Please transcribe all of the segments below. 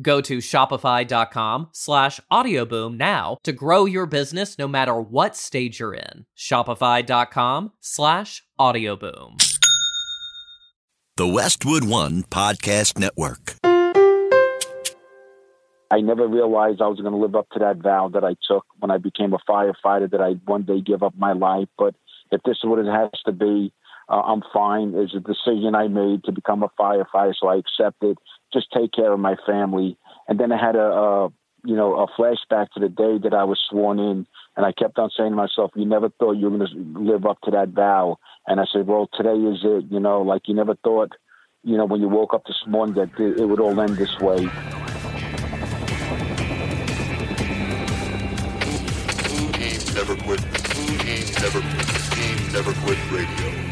Go to shopify.com slash audioboom now to grow your business no matter what stage you're in. Shopify.com slash audioboom. The Westwood One Podcast Network. I never realized I was going to live up to that vow that I took when I became a firefighter that I'd one day give up my life. But if this is what it has to be, uh, I'm fine. It's a decision I made to become a firefighter, so I accepted. Just take care of my family. And then I had a, a you know, a flashback to the day that I was sworn in, and I kept on saying to myself, "You never thought you were going to live up to that vow." And I said, "Well, today is it." You know, like you never thought, you know, when you woke up this morning that it would all end this way. Never Quit. Never Team Never Quit Radio.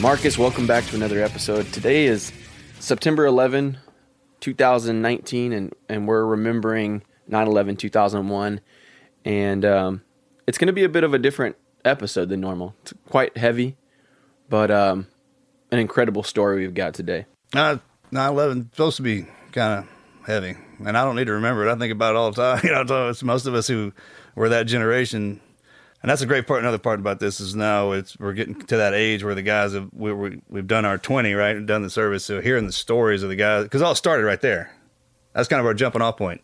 Marcus, welcome back to another episode. Today is September 11, 2019, and, and we're remembering 9 11 2001. And um, it's going to be a bit of a different episode than normal. It's quite heavy, but um, an incredible story we've got today. Uh, 9/11 supposed to be kind of heavy, and I don't need to remember it. I think about it all the time. You know, it's most of us who were that generation, and that's a great part. Another part about this is now it's we're getting to that age where the guys have we, we we've done our 20 right, and done the service. So hearing the stories of the guys because all started right there. That's kind of our jumping off point.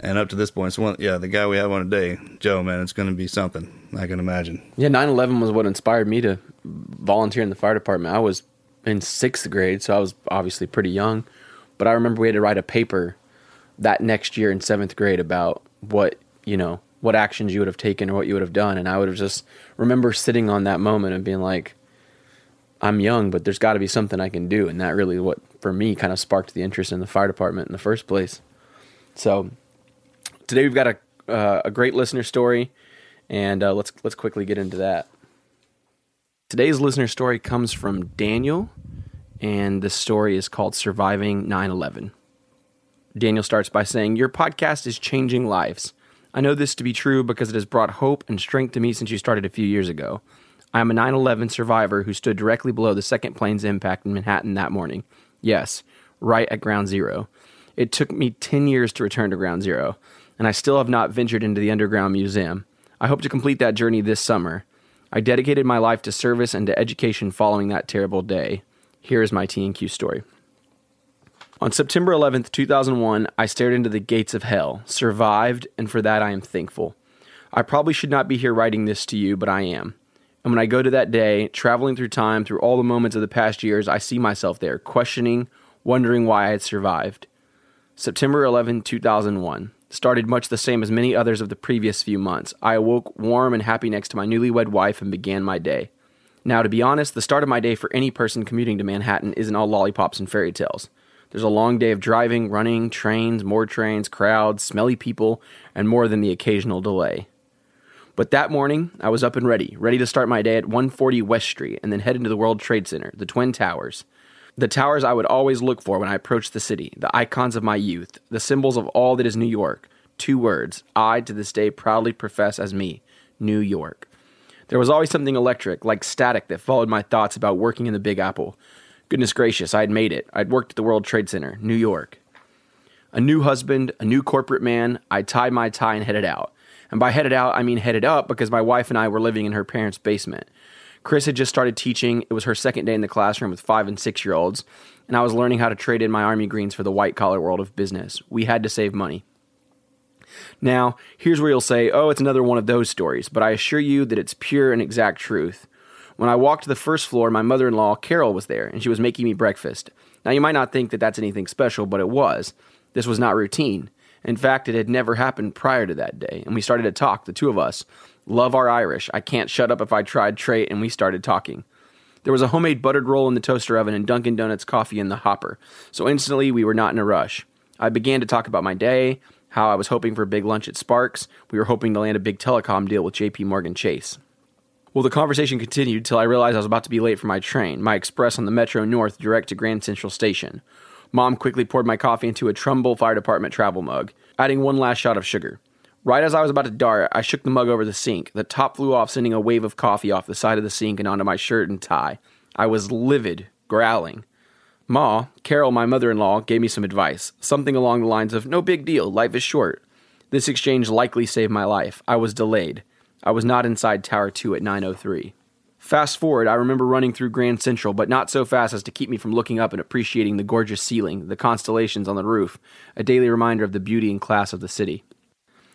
And up to this point, so one, yeah, the guy we have on today, Joe, man, it's going to be something. I can imagine. Yeah, 9 11 was what inspired me to volunteer in the fire department. I was in sixth grade, so I was obviously pretty young. But I remember we had to write a paper that next year in seventh grade about what, you know, what actions you would have taken or what you would have done. And I would have just remember sitting on that moment and being like, I'm young, but there's got to be something I can do. And that really, what for me, kind of sparked the interest in the fire department in the first place. So today we've got a uh, a great listener story, and uh, let's let's quickly get into that. Today's listener story comes from Daniel, and the story is called "Surviving 9/11." Daniel starts by saying, "Your podcast is changing lives. I know this to be true because it has brought hope and strength to me since you started a few years ago. I am a 9 11 survivor who stood directly below the second plane's impact in Manhattan that morning. Yes, right at ground zero. It took me 10 years to return to ground zero, and I still have not ventured into the underground museum. I hope to complete that journey this summer. I dedicated my life to service and to education following that terrible day. Here is my T&Q story. On September 11th, 2001, I stared into the gates of hell, survived, and for that I am thankful. I probably should not be here writing this to you, but I am. And when I go to that day, traveling through time, through all the moments of the past years, I see myself there, questioning, wondering why I had survived. September 11, 2001. Started much the same as many others of the previous few months. I awoke warm and happy next to my newlywed wife and began my day. Now, to be honest, the start of my day for any person commuting to Manhattan isn't all lollipops and fairy tales. There's a long day of driving, running, trains, more trains, crowds, smelly people, and more than the occasional delay. But that morning, I was up and ready, ready to start my day at 140 West Street and then head into the World Trade Center, the Twin Towers. The towers I would always look for when I approached the city, the icons of my youth, the symbols of all that is New York. Two words I to this day proudly profess as me New York. There was always something electric, like static, that followed my thoughts about working in the Big Apple. Goodness gracious, I had made it. I'd worked at the World Trade Center, New York. A new husband, a new corporate man, I tied my tie and headed out. And by headed out, I mean headed up because my wife and I were living in her parents' basement. Chris had just started teaching. It was her second day in the classroom with five and six year olds, and I was learning how to trade in my Army greens for the white collar world of business. We had to save money. Now, here's where you'll say, oh, it's another one of those stories, but I assure you that it's pure and exact truth. When I walked to the first floor, my mother in law, Carol, was there, and she was making me breakfast. Now, you might not think that that's anything special, but it was. This was not routine. In fact, it had never happened prior to that day, and we started to talk, the two of us. Love our Irish. I can't shut up if I tried trait, and we started talking. There was a homemade buttered roll in the toaster oven and Dunkin' Donuts coffee in the hopper, so instantly we were not in a rush. I began to talk about my day, how I was hoping for a big lunch at Sparks. We were hoping to land a big telecom deal with JP Morgan Chase. Well, the conversation continued till I realized I was about to be late for my train, my express on the Metro North direct to Grand Central Station. Mom quickly poured my coffee into a Trumbull Fire Department travel mug, adding one last shot of sugar. Right as I was about to dart, I shook the mug over the sink. The top flew off, sending a wave of coffee off the side of the sink and onto my shirt and tie. I was livid, growling. Ma, Carol, my mother in law, gave me some advice, something along the lines of no big deal, life is short. This exchange likely saved my life. I was delayed. I was not inside Tower 2 at 903. Fast forward, I remember running through Grand Central, but not so fast as to keep me from looking up and appreciating the gorgeous ceiling, the constellations on the roof, a daily reminder of the beauty and class of the city.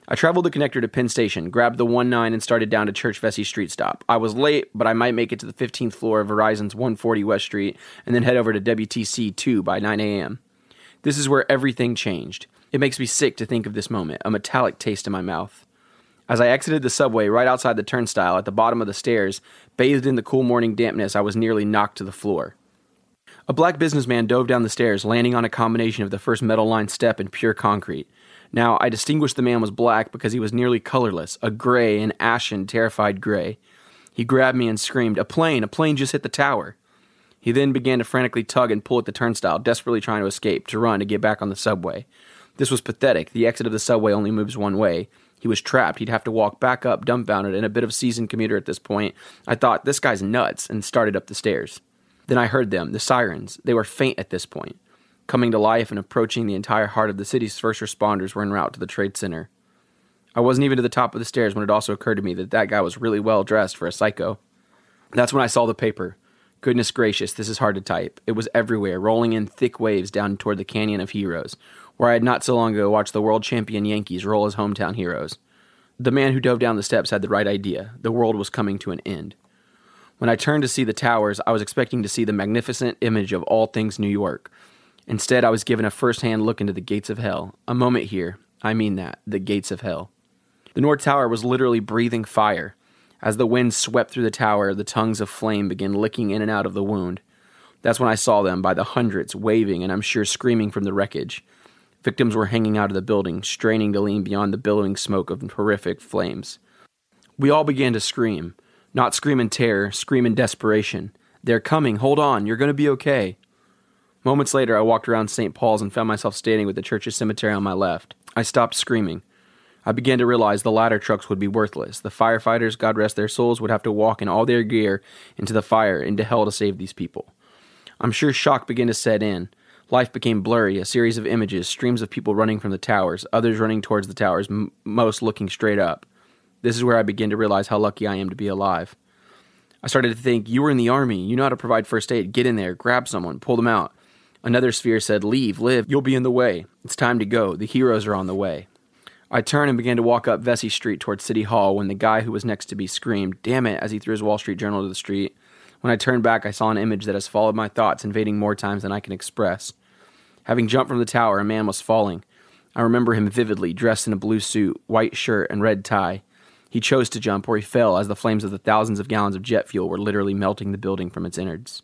I traveled the connector to Penn Station, grabbed the 1 9, and started down to Church Vesey Street stop. I was late, but I might make it to the 15th floor of Verizon's 140 West Street and then head over to WTC 2 by 9 a.m. This is where everything changed. It makes me sick to think of this moment, a metallic taste in my mouth. As I exited the subway right outside the turnstile at the bottom of the stairs, bathed in the cool morning dampness, I was nearly knocked to the floor. A black businessman dove down the stairs, landing on a combination of the first metal lined step and pure concrete. Now, I distinguished the man was black because he was nearly colorless, a gray, an ashen, terrified gray. He grabbed me and screamed, A plane! A plane just hit the tower! He then began to frantically tug and pull at the turnstile, desperately trying to escape, to run, to get back on the subway. This was pathetic. The exit of the subway only moves one way. He was trapped. He'd have to walk back up, dumbfounded, and a bit of a seasoned commuter at this point. I thought, this guy's nuts, and started up the stairs. Then I heard them, the sirens. They were faint at this point coming to life and approaching the entire heart of the city's first responders were en route to the trade center. I wasn't even to the top of the stairs when it also occurred to me that that guy was really well dressed for a psycho. That's when I saw the paper. Goodness gracious, this is hard to type. It was everywhere, rolling in thick waves down toward the Canyon of Heroes, where I had not so long ago watched the world champion Yankees roll as hometown heroes. The man who dove down the steps had the right idea. The world was coming to an end. When I turned to see the towers, I was expecting to see the magnificent image of all things New York, Instead, I was given a first hand look into the gates of hell. A moment here. I mean that. The gates of hell. The North Tower was literally breathing fire. As the wind swept through the tower, the tongues of flame began licking in and out of the wound. That's when I saw them by the hundreds, waving and I'm sure screaming from the wreckage. Victims were hanging out of the building, straining to lean beyond the billowing smoke of horrific flames. We all began to scream. Not scream in terror, scream in desperation. They're coming, hold on, you're going to be okay. Moments later, I walked around St. Paul's and found myself standing with the church's cemetery on my left. I stopped screaming. I began to realize the ladder trucks would be worthless. The firefighters, God rest their souls, would have to walk in all their gear into the fire, into hell to save these people. I'm sure shock began to set in. Life became blurry, a series of images, streams of people running from the towers, others running towards the towers, m- most looking straight up. This is where I begin to realize how lucky I am to be alive. I started to think, you were in the army, you know how to provide first aid, get in there, grab someone, pull them out. Another sphere said, Leave, live, you'll be in the way. It's time to go. The heroes are on the way. I turned and began to walk up Vesey Street towards City Hall when the guy who was next to me screamed, Damn it, as he threw his Wall Street Journal to the street. When I turned back, I saw an image that has followed my thoughts, invading more times than I can express. Having jumped from the tower, a man was falling. I remember him vividly, dressed in a blue suit, white shirt, and red tie. He chose to jump, or he fell as the flames of the thousands of gallons of jet fuel were literally melting the building from its innards.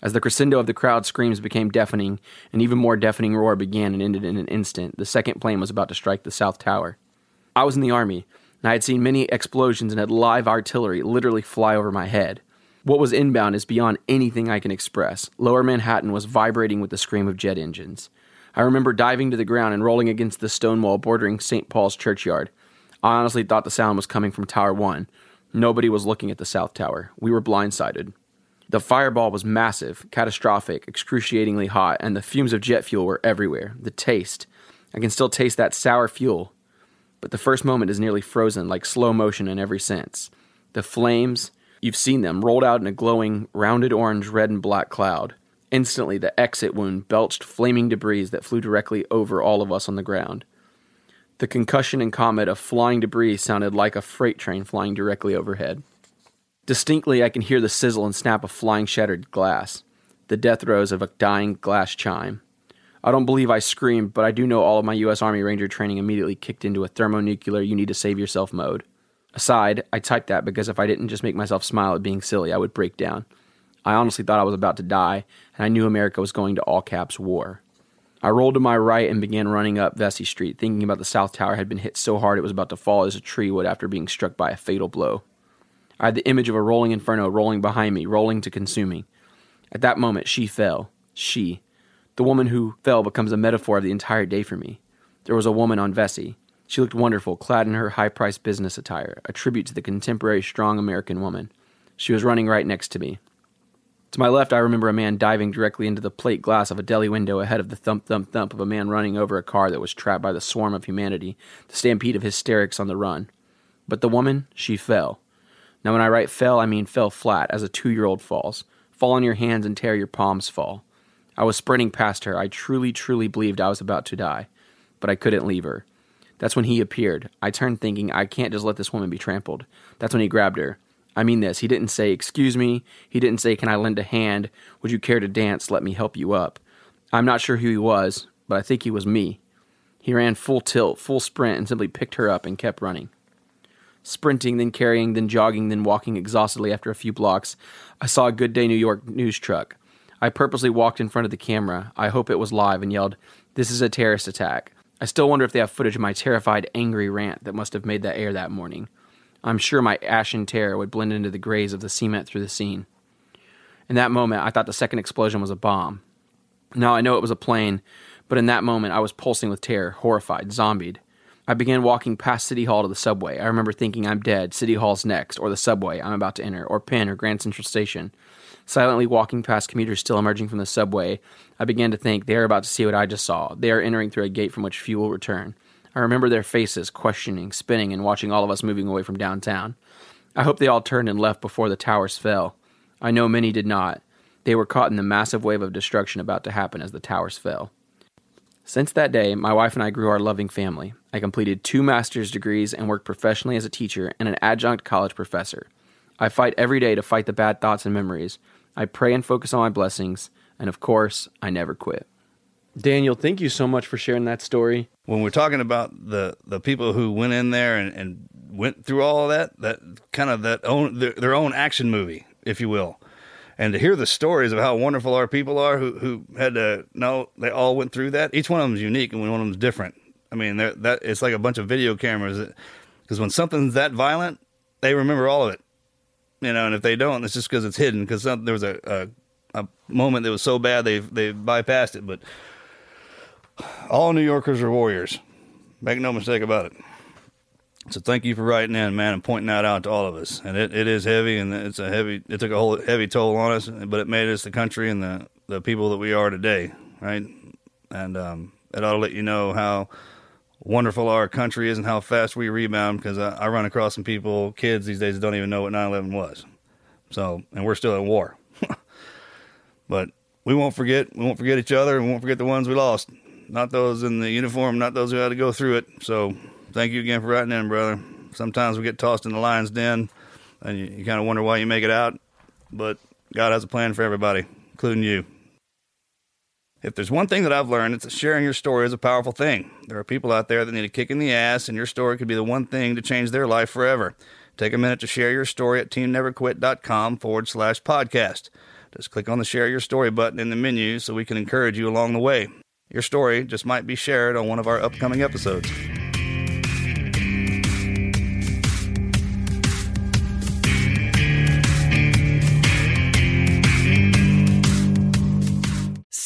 As the crescendo of the crowd's screams became deafening, an even more deafening roar began and ended in an instant. The second plane was about to strike the South Tower. I was in the Army, and I had seen many explosions and had live artillery literally fly over my head. What was inbound is beyond anything I can express. Lower Manhattan was vibrating with the scream of jet engines. I remember diving to the ground and rolling against the stone wall bordering St. Paul's churchyard. I honestly thought the sound was coming from Tower 1. Nobody was looking at the South Tower. We were blindsided. The fireball was massive, catastrophic, excruciatingly hot, and the fumes of jet fuel were everywhere. The taste. I can still taste that sour fuel. But the first moment is nearly frozen, like slow motion in every sense. The flames, you've seen them, rolled out in a glowing, rounded orange, red, and black cloud. Instantly, the exit wound belched flaming debris that flew directly over all of us on the ground. The concussion and comet of flying debris sounded like a freight train flying directly overhead. Distinctly, I can hear the sizzle and snap of flying shattered glass, the death throes of a dying glass chime. I don't believe I screamed, but I do know all of my U.S. Army Ranger training immediately kicked into a thermonuclear you need to save yourself mode. Aside, I typed that because if I didn't just make myself smile at being silly, I would break down. I honestly thought I was about to die, and I knew America was going to all caps war. I rolled to my right and began running up Vesey Street, thinking about the South Tower had been hit so hard it was about to fall as a tree would after being struck by a fatal blow. I had the image of a rolling inferno rolling behind me, rolling to consume me. At that moment, she fell. She. The woman who fell becomes a metaphor of the entire day for me. There was a woman on Vesey. She looked wonderful, clad in her high priced business attire, a tribute to the contemporary strong American woman. She was running right next to me. To my left, I remember a man diving directly into the plate glass of a deli window ahead of the thump thump thump of a man running over a car that was trapped by the swarm of humanity, the stampede of hysterics on the run. But the woman, she fell. Now, when I write fell, I mean fell flat, as a two year old falls. Fall on your hands and tear your palms fall. I was sprinting past her. I truly, truly believed I was about to die, but I couldn't leave her. That's when he appeared. I turned thinking, I can't just let this woman be trampled. That's when he grabbed her. I mean this. He didn't say, Excuse me. He didn't say, Can I lend a hand? Would you care to dance? Let me help you up. I'm not sure who he was, but I think he was me. He ran full tilt, full sprint, and simply picked her up and kept running sprinting, then carrying, then jogging, then walking exhaustedly after a few blocks, I saw a Good Day New York news truck. I purposely walked in front of the camera. I hope it was live and yelled, This is a terrorist attack. I still wonder if they have footage of my terrified, angry rant that must have made the air that morning. I'm sure my ashen terror would blend into the grays of the cement through the scene. In that moment, I thought the second explosion was a bomb. Now I know it was a plane, but in that moment I was pulsing with terror, horrified, zombied. I began walking past City Hall to the subway. I remember thinking, I'm dead. City Hall's next, or the subway I'm about to enter, or Penn or Grand Central Station. Silently walking past commuters still emerging from the subway, I began to think they are about to see what I just saw. They are entering through a gate from which few will return. I remember their faces, questioning, spinning, and watching all of us moving away from downtown. I hope they all turned and left before the towers fell. I know many did not. They were caught in the massive wave of destruction about to happen as the towers fell. Since that day, my wife and I grew our loving family. I completed two master's degrees and worked professionally as a teacher and an adjunct college professor. I fight every day to fight the bad thoughts and memories. I pray and focus on my blessings, and of course, I never quit. Daniel, thank you so much for sharing that story. When we're talking about the the people who went in there and, and went through all of that, that kind of that own their, their own action movie, if you will and to hear the stories of how wonderful our people are who who had to know they all went through that. Each one of them is unique and one of them is different. I mean, that it's like a bunch of video cameras because when something's that violent, they remember all of it. You know, and if they don't, it's just because it's hidden. Because there was a, a, a moment that was so bad they they bypassed it. But all New Yorkers are warriors. Make no mistake about it. So thank you for writing in, man, and pointing that out to all of us. And it, it is heavy, and it's a heavy. It took a whole heavy toll on us, but it made us the country and the the people that we are today, right? And um, it ought to let you know how wonderful our country is and how fast we rebound. Because I, I run across some people, kids these days, that don't even know what 9/11 was. So, and we're still in war. but we won't forget. We won't forget each other, and we won't forget the ones we lost. Not those in the uniform, not those who had to go through it. So thank you again for writing in, brother. Sometimes we get tossed in the lion's den, and you, you kind of wonder why you make it out. But God has a plan for everybody, including you. If there's one thing that I've learned, it's that sharing your story is a powerful thing. There are people out there that need a kick in the ass, and your story could be the one thing to change their life forever. Take a minute to share your story at teamneverquit.com forward slash podcast. Just click on the share your story button in the menu so we can encourage you along the way. Your story just might be shared on one of our upcoming episodes.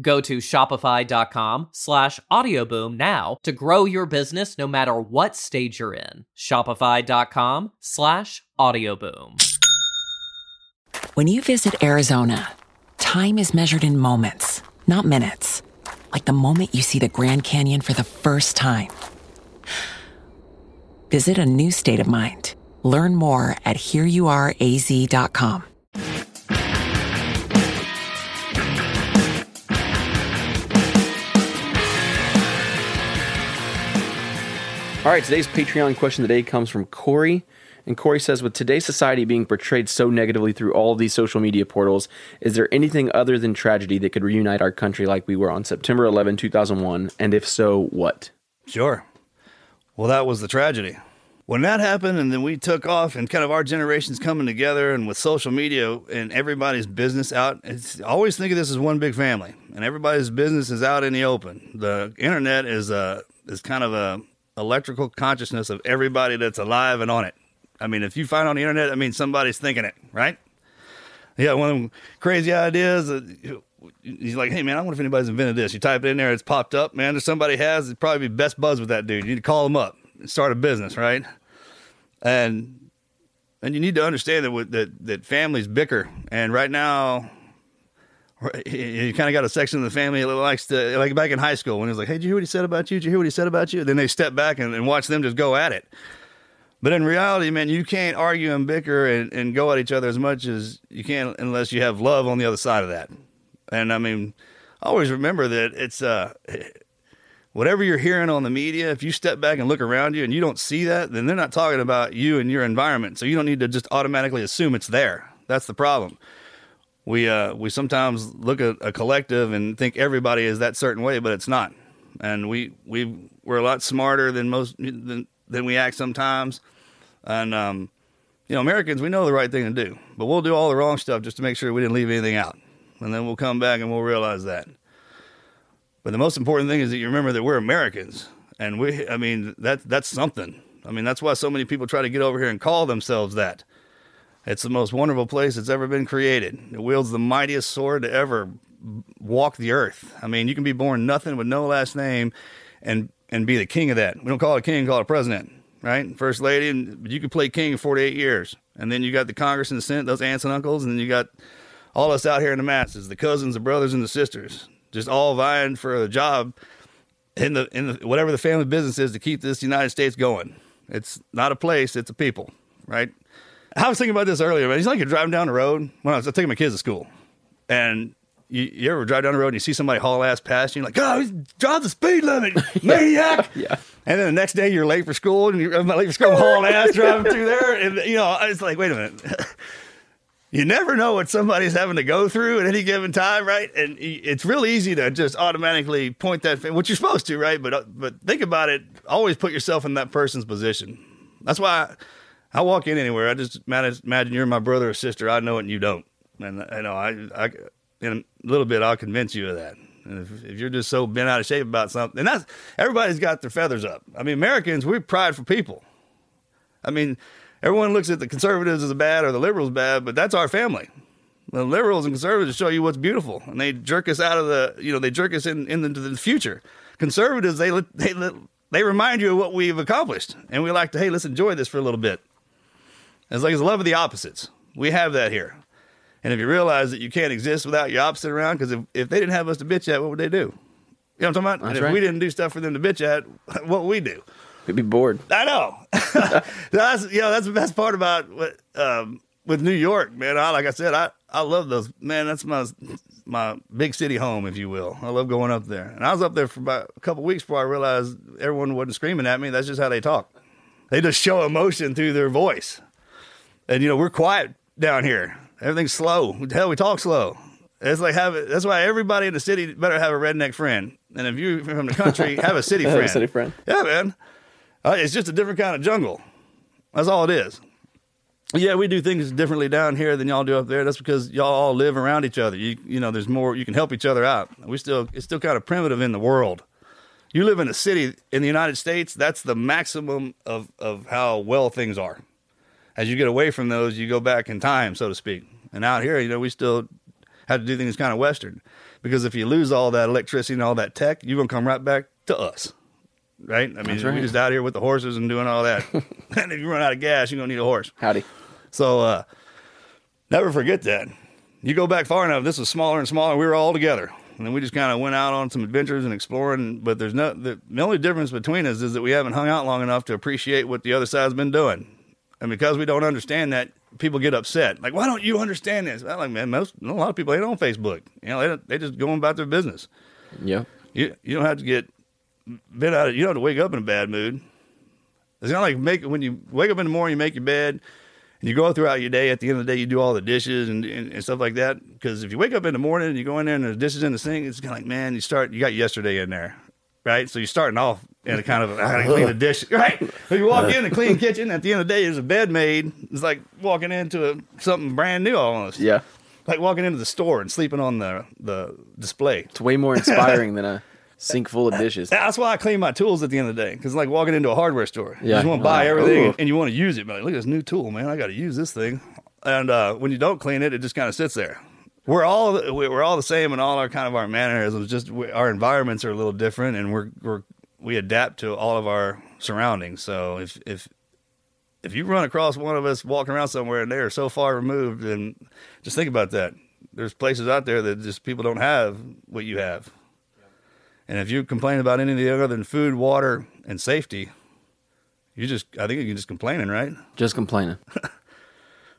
Go to shopify.com slash audioboom now to grow your business no matter what stage you're in. Shopify.com slash audioboom. When you visit Arizona, time is measured in moments, not minutes. Like the moment you see the Grand Canyon for the first time. Visit a new state of mind. Learn more at hereyouareaz.com. All right, today's Patreon question of the day comes from Corey. And Corey says, with today's society being portrayed so negatively through all of these social media portals, is there anything other than tragedy that could reunite our country like we were on September 11, 2001? And if so, what? Sure. Well, that was the tragedy. When that happened, and then we took off, and kind of our generation's coming together, and with social media and everybody's business out, it's always think of this as one big family, and everybody's business is out in the open. The internet is a is kind of a electrical consciousness of everybody that's alive and on it. I mean, if you find on the internet, I mean somebody's thinking it, right? Yeah, one of them crazy ideas. Uh, he's like, hey man, I wonder if anybody's invented this. You type it in there, it's popped up. Man, if somebody has, it'd probably be best buzz with that dude. You need to call him up and start a business, right? And and you need to understand that that that families bicker, and right now. You kind of got a section of the family that likes to, like back in high school, when it was like, "Hey, did you hear what he said about you? Did you hear what he said about you?" Then they step back and, and watch them just go at it. But in reality, man, you can't argue and bicker and, and go at each other as much as you can unless you have love on the other side of that. And I mean, always remember that it's uh, whatever you're hearing on the media. If you step back and look around you and you don't see that, then they're not talking about you and your environment. So you don't need to just automatically assume it's there. That's the problem. We uh, we sometimes look at a collective and think everybody is that certain way, but it's not. And we we we're a lot smarter than most than than we act sometimes. And, um, you know, Americans, we know the right thing to do, but we'll do all the wrong stuff just to make sure we didn't leave anything out. And then we'll come back and we'll realize that. But the most important thing is that you remember that we're Americans. And we, I mean, that, that's something. I mean, that's why so many people try to get over here and call themselves that. It's the most wonderful place that's ever been created. It wields the mightiest sword to ever walk the earth. I mean, you can be born nothing with no last name and and be the king of that. We don't call it a king, call it a president, right? First lady, and you could play king for 48 years. And then you got the Congress and the Senate, those aunts and uncles, and then you got all us out here in the masses, the cousins, the brothers, and the sisters, just all vying for a job in the in the, whatever the family business is to keep this United States going. It's not a place, it's a people, right? I was thinking about this earlier, man. He's like you're driving down the road when I was taking my kids to school, and You, you ever drive down the road and you see somebody haul ass past you, you're like, oh, he's drive the speed limit, maniac. Yeah. And then the next day you're late for school and you're I'm late for school, hauling ass driving through there. And, you know, it's like, wait a minute. you never know what somebody's having to go through at any given time, right? And it's real easy to just automatically point that, which you're supposed to, right? But uh, but think about it. Always put yourself in that person's position. That's why I, I walk in anywhere. I just imagine you're my brother or sister. I know it and you don't. And I know I, I in a little bit I'll convince you of that. And if, if you're just so bent out of shape about something, and that's everybody's got their feathers up. I mean, Americans, we're prideful people. I mean, everyone looks at the conservatives as bad or the liberals bad, but that's our family. The liberals and conservatives show you what's beautiful, and they jerk us out of the, you know, they jerk us in, in into the future. Conservatives, they they they remind you of what we've accomplished, and we like to, hey, let's enjoy this for a little bit. It's like it's love of the opposites. We have that here, and if you realize that you can't exist without your opposite around, because if, if they didn't have us to bitch at, what would they do? You know what I'm talking about? and That's if right. we didn't do stuff for them to bitch at, what would we do? We'd be bored. I know. that's you know that's the best part about what um, with New York, man. I like I said, I I love those man. That's my my big city home, if you will. I love going up there, and I was up there for about a couple weeks before I realized everyone wasn't screaming at me. That's just how they talk. They just show emotion through their voice, and you know we're quiet down here. Everything's slow. Hell, we talk slow. It's like have that's why everybody in the city better have a redneck friend, and if you're from the country, have a city Have a friend. city friend. Yeah, man. Uh, it's just a different kind of jungle. That's all it is. Yeah, we do things differently down here than y'all do up there. That's because y'all all live around each other. You you know, there's more. You can help each other out. We still it's still kind of primitive in the world. You live in a city in the United States. That's the maximum of of how well things are. As you get away from those, you go back in time, so to speak. And out here, you know, we still have to do things kind of Western. Because if you lose all that electricity and all that tech, you're gonna come right back to us right? I mean, That's we're just out here with the horses and doing all that. and if you run out of gas, you're gonna need a horse. Howdy. So uh, never forget that. You go back far enough. This was smaller and smaller. We were all together, and then we just kind of went out on some adventures and exploring. But there's no the, the only difference between us is that we haven't hung out long enough to appreciate what the other side's been doing. And because we don't understand that, people get upset. Like, why don't you understand this? I'm like, man, most a lot of people ain't on Facebook. You know, they they just going about their business. Yep. You you don't have to get bent out. Of, you don't have to wake up in a bad mood. It's not like make when you wake up in the morning, you make your bed, and you go throughout your day. At the end of the day, you do all the dishes and, and, and stuff like that. Because if you wake up in the morning and you go in there and there's dishes in the sink, it's kind of like man, you start you got yesterday in there, right? So you're starting off in a kind of I gotta clean the dish, right? So you walk in the clean kitchen. At the end of the day, there's a bed made. It's like walking into a, something brand new almost. Yeah. Like walking into the store and sleeping on the the display. It's way more inspiring than a sink full of dishes. That's why I clean my tools at the end of the day. Because like walking into a hardware store, you Yeah. just want to buy everything ooh. and you want to use it. But like, look at this new tool, man. I got to use this thing. And uh, when you don't clean it, it just kind of sits there. We're all we're all the same in all our kind of our mannerisms. Just we, our environments are a little different, and we're we're we adapt to all of our surroundings. So if if if you run across one of us walking around somewhere and they are so far removed, then just think about that. There's places out there that just people don't have what you have. And if you complain about anything other than food, water, and safety, you just I think you're just complaining, right? Just complaining.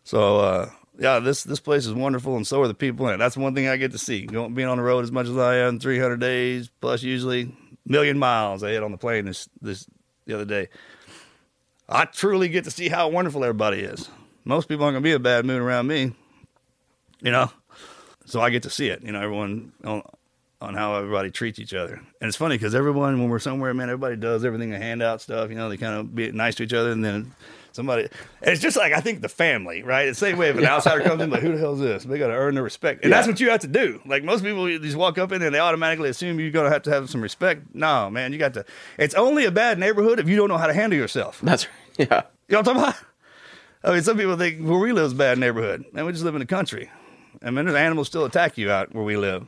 So uh, yeah, this this place is wonderful, and so are the people in it. That's one thing I get to see. Going being on the road as much as I am, 300 days plus, usually million miles. I hit on the plane this this the other day. I truly get to see how wonderful everybody is. Most people aren't gonna be a bad mood around me, you know. So I get to see it. You know, everyone on, on how everybody treats each other. And it's funny because everyone, when we're somewhere, man, everybody does everything, the handout stuff. You know, they kind of be nice to each other, and then somebody. It's just like I think the family, right? It's the same way if an outsider comes in, like, who the hell is this? They got to earn their respect, and that's what you have to do. Like most people, you just walk up in and they automatically assume you're gonna have to have some respect. No, man, you got to. It's only a bad neighborhood if you don't know how to handle yourself. That's right. Yeah. You know what I'm talking about? I mean, some people think where we live is a bad neighborhood, and we just live in the country. I mean, there's animals still attack you out where we live.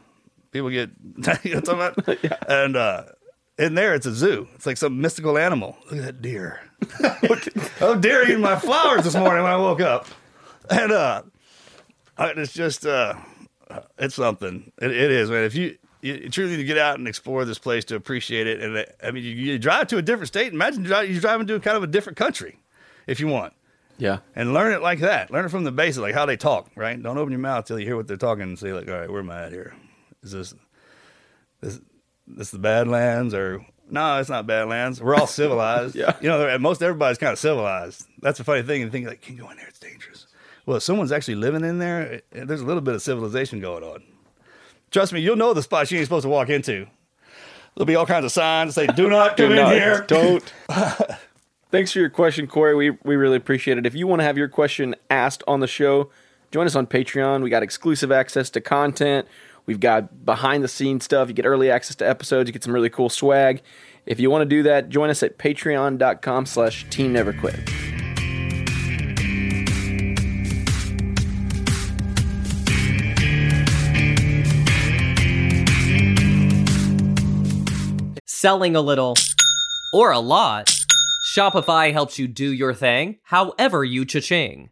People get, you know what I'm talking about? And uh, in there, it's a zoo. It's like some mystical animal. Look at that deer. oh, deer eating my flowers this morning when I woke up. And uh, it's just, uh, it's something. It, it is, man. If you, you truly need to get out and explore this place to appreciate it. And it, I mean, you, you drive to a different state. Imagine you're you're driving to kind of a different country if you want Yeah. and learn it like that. Learn it from the basics, like how they talk, right? Don't open your mouth till you hear what they're talking and say, like, all right, where am I at here? is this this this is the Badlands or no? It's not Badlands. We're all civilized. Yeah. you know, most everybody's kind of civilized. That's a funny thing. And think like, can you go in there? It's dangerous. Well, if someone's actually living in there, there's a little bit of civilization going on. Trust me, you'll know the spot you ain't supposed to walk into. There'll be all kinds of signs that say, "Do not come in No, here." Don't. Thanks for your question, Corey. We we really appreciate it. If you want to have your question asked on the show, join us on Patreon. We got exclusive access to content. We've got behind the scenes stuff. You get early access to episodes. You get some really cool swag. If you want to do that, join us at patreon.com slash team never quit. selling a little or a lot, Shopify helps you do your thing however you cha-ching.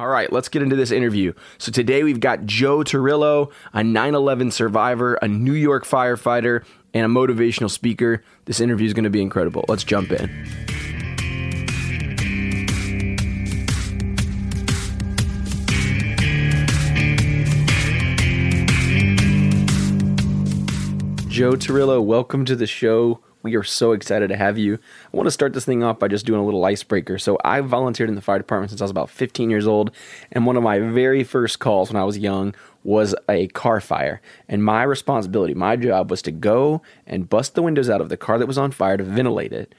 All right, let's get into this interview. So today we've got Joe Torrillo, a 9/11 survivor, a New York firefighter, and a motivational speaker. This interview is going to be incredible. Let's jump in. Joe Torrillo, welcome to the show. We are so excited to have you. I want to start this thing off by just doing a little icebreaker. So, I volunteered in the fire department since I was about 15 years old, and one of my very first calls when I was young was a car fire. And my responsibility, my job was to go and bust the windows out of the car that was on fire to ventilate it.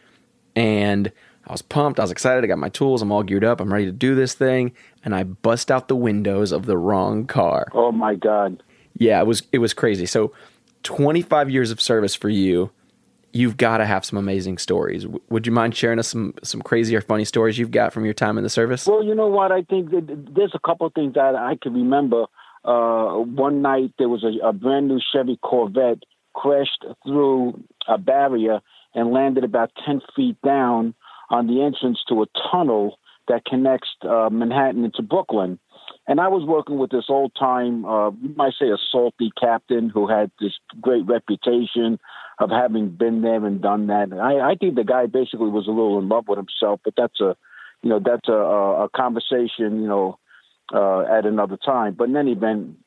And I was pumped, I was excited, I got my tools, I'm all geared up, I'm ready to do this thing, and I bust out the windows of the wrong car. Oh my God. Yeah, it was it was crazy. So, 25 years of service for you. You've got to have some amazing stories. Would you mind sharing us some some crazy or funny stories you've got from your time in the service? Well, you know what? I think there's a couple things that I can remember. Uh, one night there was a, a brand new Chevy Corvette crashed through a barrier and landed about 10 feet down on the entrance to a tunnel that connects uh, Manhattan into Brooklyn. And I was working with this old time, uh, you might say, a salty captain who had this great reputation of having been there and done that. And I, I think the guy basically was a little in love with himself, but that's a, you know, that's a, a conversation, you know, uh, at another time. But in any event,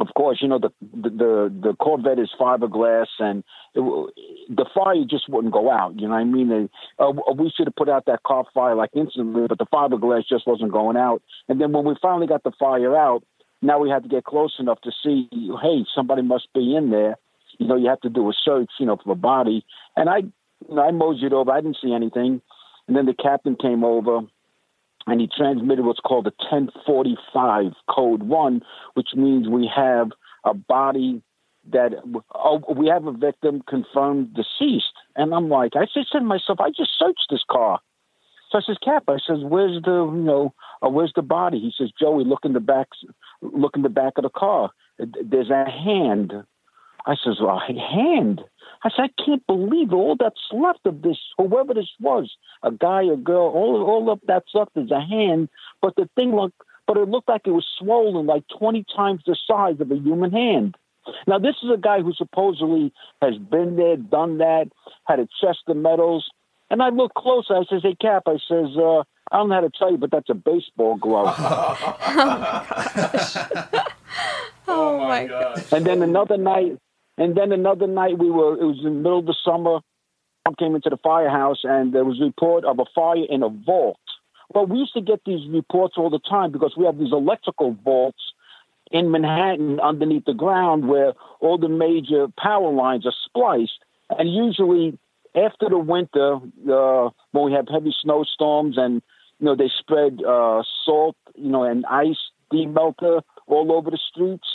of course, you know the the the, the Corvette is fiberglass, and it, the fire just wouldn't go out. You know what I mean? They, uh, we should have put out that car fire like instantly, but the fiberglass just wasn't going out. And then when we finally got the fire out, now we had to get close enough to see, hey, somebody must be in there. You know, you have to do a search, you know, for a body. And I, you know, I moseyed over. I didn't see anything. And then the captain came over and he transmitted what's called a 1045 code one, which means we have a body that oh we have a victim confirmed deceased, and I'm like I said to myself I just searched this car. So I says, Cap, I says, where's the, you know, uh, where's the body? He says, Joey, look in the back, look in the back of the car. There's a hand. I says, well, a hand. I said, I can't believe all that's left of this, whoever this was, a guy, a girl, all all of that's left is a hand. But the thing looked, but it looked like it was swollen, like 20 times the size of a human hand. Now, this is a guy who supposedly has been there, done that, had a chest of medals. And I look closer. I says, "Hey, Cap." I says, uh, "I don't know how to tell you, but that's a baseball glove." oh my god! And then another night, and then another night, we were. It was in the middle of the summer. I came into the firehouse, and there was a report of a fire in a vault. Well, we used to get these reports all the time because we have these electrical vaults in Manhattan underneath the ground where all the major power lines are spliced. And usually after the winter, uh, when we have heavy snowstorms and you know they spread uh, salt, you know, and ice demelter all over the streets.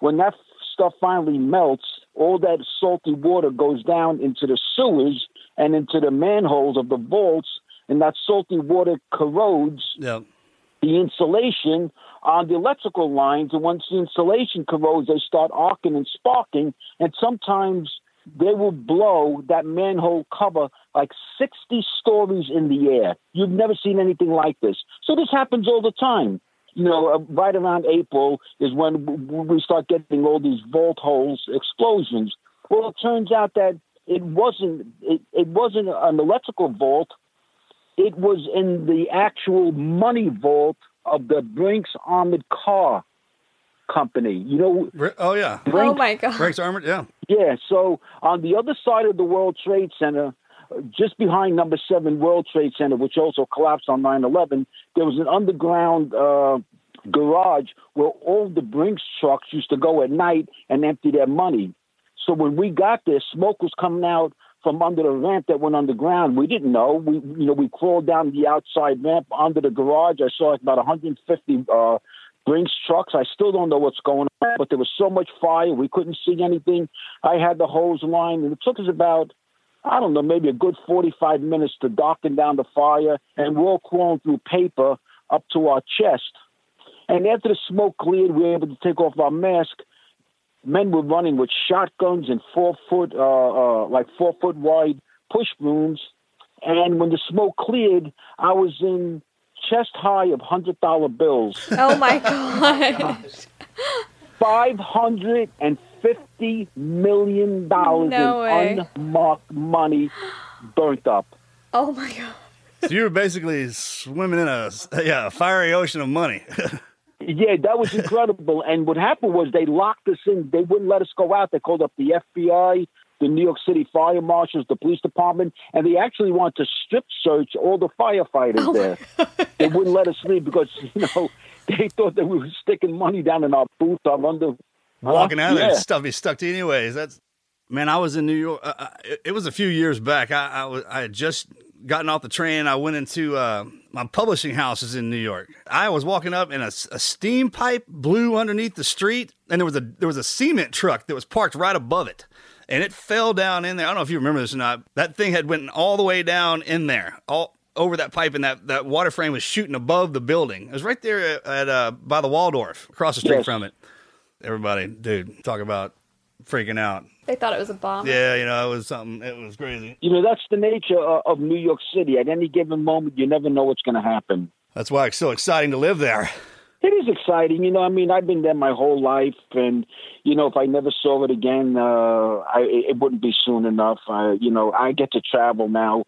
When that stuff finally melts, all that salty water goes down into the sewers and into the manholes of the vaults, and that salty water corrodes Yep. the insulation on the electrical lines. And once the insulation corrodes, they start arcing and sparking, and sometimes they will blow that manhole cover like 60 stories in the air. You've never seen anything like this. So this happens all the time. You know, uh, right around April is when we start getting all these vault holes explosions. Well, it turns out that it wasn't it, it wasn't an electrical vault. It was in the actual money vault of the Brinks Armored Car Company. You know, Oh yeah. Oh Brinks my god! Brakes armored. Yeah. yeah, so on the other side of the World Trade Center, uh, just behind number seven World Trade Center, which also collapsed on 9 11, there was an underground uh, garage where all the Brinks trucks used to go at night and empty their money. So when we got there, smoke was coming out from under the ramp that went underground. We didn't know. We, you know, we crawled down the outside ramp under the garage. I saw about 150 uh, Brinks trucks. I still don't know what's going on, but there was so much fire, we couldn't see anything. I had the hose line, and it took us about, I don't know, maybe a good 45 minutes to darken down the fire, and we're all crawling through paper up to our chest. And after the smoke cleared, we were able to take off our mask. Men were running with shotguns and four foot, uh, uh, like four foot wide push brooms. And when the smoke cleared, I was in chest high of hundred dollar bills. Oh my god! Five hundred and fifty million dollars No way. unmarked money burnt up. Oh my god! So you were basically swimming in a yeah a fiery ocean of money. Yeah, that was incredible. and what happened was they locked us in. They wouldn't let us go out. They called up the FBI, the New York City fire marshals, the police department, and they actually wanted to strip search all the firefighters there. They wouldn't let us leave because you know they thought that we were sticking money down in our boots, our under. Walking out of there, stuff be stuck to anyways. That's man. I was in New York. Uh, uh, it, it was a few years back. I, I was I had just gotten off the train. I went into uh, my publishing house is in New York. I was walking up, and a steam pipe blew underneath the street, and there was a there was a cement truck that was parked right above it, and it fell down in there. I don't know if you remember this or not. That thing had went all the way down in there, all over that pipe, and that that water frame was shooting above the building. It was right there at, at uh, by the Waldorf, across the street Yes. from it. Everybody, dude, talk about freaking out. They thought it was a bomb. Yeah, you know, it was something. It was crazy. You know that's the nature of, of New York City. At any given moment, you never know what's going to happen. That's why it's so exciting to live there. It is exciting, you know. I mean, I've been there my whole life, and you know, if I never saw it again, uh, I, it wouldn't be soon enough. I, you know, I get to travel now.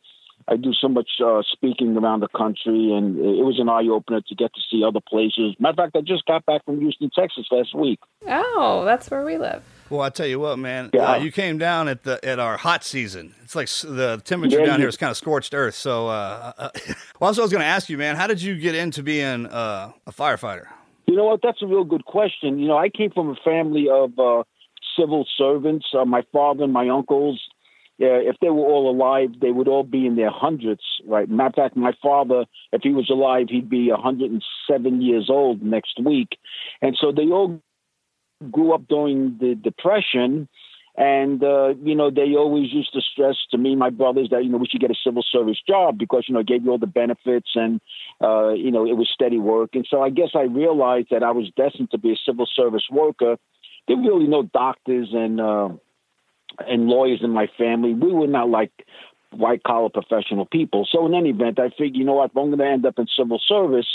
I do so much uh, speaking around the country, and it was an eye opener to get to see other places. Matter of fact, I just got back from Houston, Texas last week. Oh, that's where we live. Well, I tell you what, man, Yeah. uh, you came down at the at our hot season. It's like the temperature Yeah, down you- here is kind of scorched earth. So, uh, uh, well, also I was going to ask you, man, how did you get into being uh, a firefighter? You know what? That's a real good question. You know, I came from a family of uh, civil servants. Uh, my father and my uncles, uh, if they were all alive, they would all be in their hundreds, right? Matter of fact, my father, if he was alive, he'd be 107 years old next week. And so they all grew up during the Depression, and uh, you know they always used to stress to me, my brothers, that you know we should get a civil service job because you know it gave you all the benefits and uh, you know it was steady work. And so I guess I realized that I was destined to be a civil service worker. There were really no doctors and uh, and lawyers in my family. We were not like white collar professional people. So in any event, I figured, you know what, if I'm going to end up in civil service,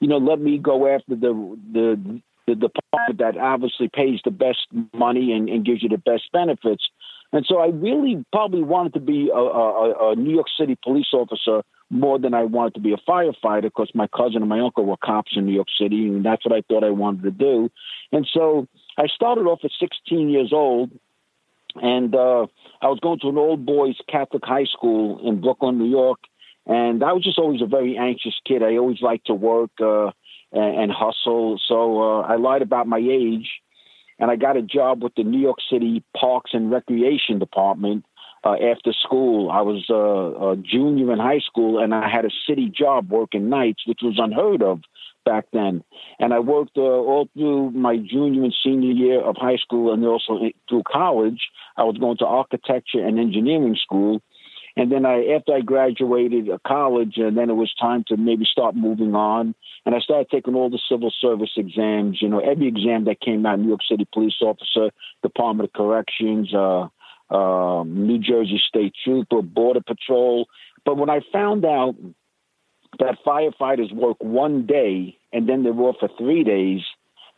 you know, let me go after the the the department that obviously pays the best money and, and gives you the best benefits. And so I really probably wanted to be a, a, a New York City police officer more than I wanted to be a firefighter because my cousin and my uncle were cops in New York City, and that's what I thought I wanted to do. And so I started off at 16 years old, and uh, I was going to an old boys Catholic high school in Brooklyn, New York, and I was just always a very anxious kid. I always liked to work uh, and, and hustle, so uh, I lied about my age, and I got a job with the New York City Parks and Recreation Department. Uh, after school, I was uh, a junior in high school, and I had a city job working nights, which was unheard of back then. And I worked uh, all through my junior and senior year of high school and also through college. I was going to architecture and engineering school. And then I, after I graduated college, and then it was time to maybe start moving on. And I started taking all the civil service exams. You know, every exam that came out: New York City Police Officer, Department of Corrections, uh, uh, New Jersey State Trooper, Border Patrol. But when I found out that firefighters work one day and then they're off for three days,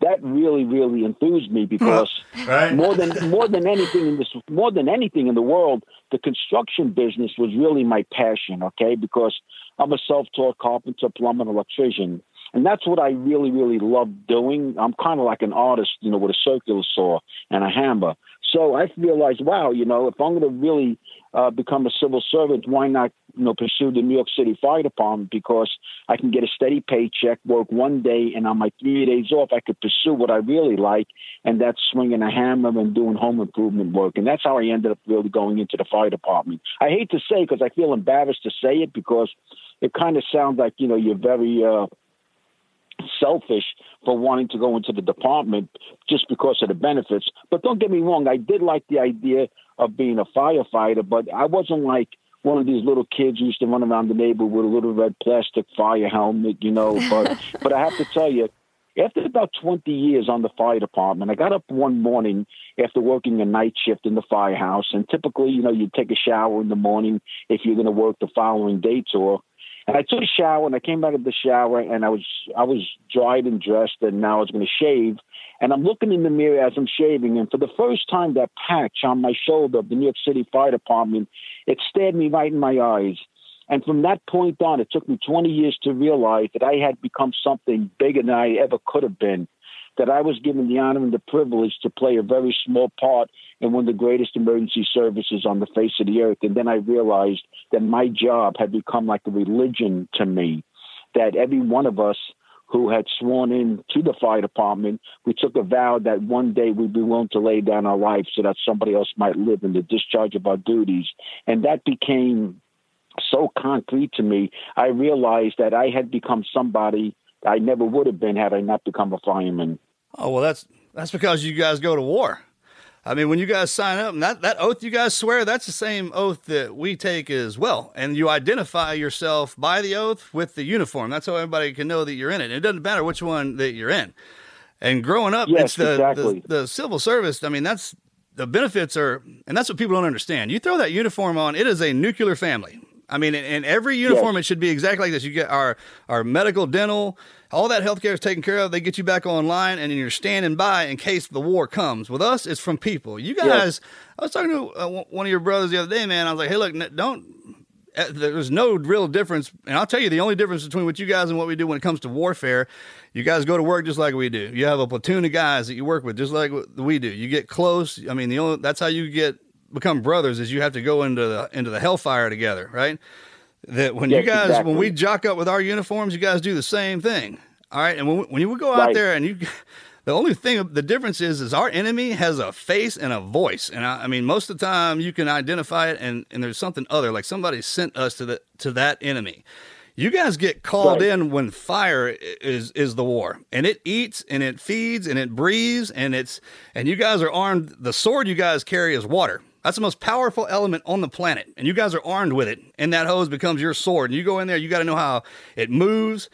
that really, really enthused me because Right. more than more than anything in this more than anything in the world, the construction business was really my passion. Okay, because I'm a self-taught carpenter, plumber, and electrician, and that's what I really, really love doing. I'm kind of like an artist, you know, with a circular saw and a hammer. So I realized, wow, you know, if I'm going to really uh, become a civil servant, why not, you know, pursue the New York City Fire Department because I can get a steady paycheck, work one day, and on my three days off, I could pursue what I really like, and that's swinging a hammer and doing home improvement work. And that's how I ended up really going into the fire department. I hate to say because I feel embarrassed to say it because it kind of sounds like you know you're very. Uh, selfish for wanting to go into the department just because of the benefits. But don't get me wrong, I did like the idea of being a firefighter, but I wasn't like one of these little kids who used to run around the neighborhood with a little red plastic fire helmet, you know. But but I have to tell you, after about 20 years on the fire department, I got up one morning after working a night shift in the firehouse, and typically, you know, you take a shower in the morning if you're going to work the following day tour. And I took a shower and I came out of the shower and I was I was dried and dressed and now I was going to shave. And I'm looking in the mirror as I'm shaving and for the first time that patch on my shoulder of the New York City Fire Department, it stared me right in my eyes. And from that point on, it took me 20 years to realize that I had become something bigger than I ever could have been. That I was given the honor and the privilege to play a very small part in one of the greatest emergency services on the face of the earth. And then I realized that my job had become like a religion to me. That every one of us who had sworn in to the fire department, we took a vow that one day we'd be willing to lay down our life so that somebody else might live in the discharge of our duties. And that became so concrete to me, I realized that I had become somebody I never would have been had I not become a fireman. Oh well, that's that's because you guys go to war. I mean, when you guys sign up, and that, that oath you guys swear, that's the same oath that we take as well. And you identify yourself by the oath with the uniform. That's how everybody can know that you're in it. It doesn't matter which one that you're in. And growing up, Yes, it's the, exactly. the the civil service. I mean, that's the benefits are, and that's what people don't understand. You throw that uniform on, it is a nuclear family. I mean, in, in every uniform, it should be exactly like this. You get our our medical, dental, all that healthcare is taken care of. They get you back online, and you're standing by in case the war comes. With us, it's from people. You guys, I was talking to uh, one- one of your brothers the other day, man. I was like, hey, look, don't. uh, There's no real difference, and I'll tell you the only difference between what you guys and what we do when it comes to warfare. You guys go to work just like we do. You have a platoon of guys that you work with just like we do. You get close. I mean, the only that's how you get become brothers is you have to go into the into the hellfire together, right? That when you guys exactly. when we jock up with our uniforms, you guys do the same thing. All right, and when when you go out Right. there and you, the only thing the difference is is our enemy has a face and a voice, and I, I mean most of the time you can identify it, and and there's something other like somebody sent us to the to that enemy. You guys get called Right. in when fire is is the war, and it eats and it feeds and it breathes and it's and you guys are armed. The sword you guys carry is water. That's the most powerful element on the planet, and you guys are armed with it. And that hose becomes your sword. And you go in there, you got to know how it moves,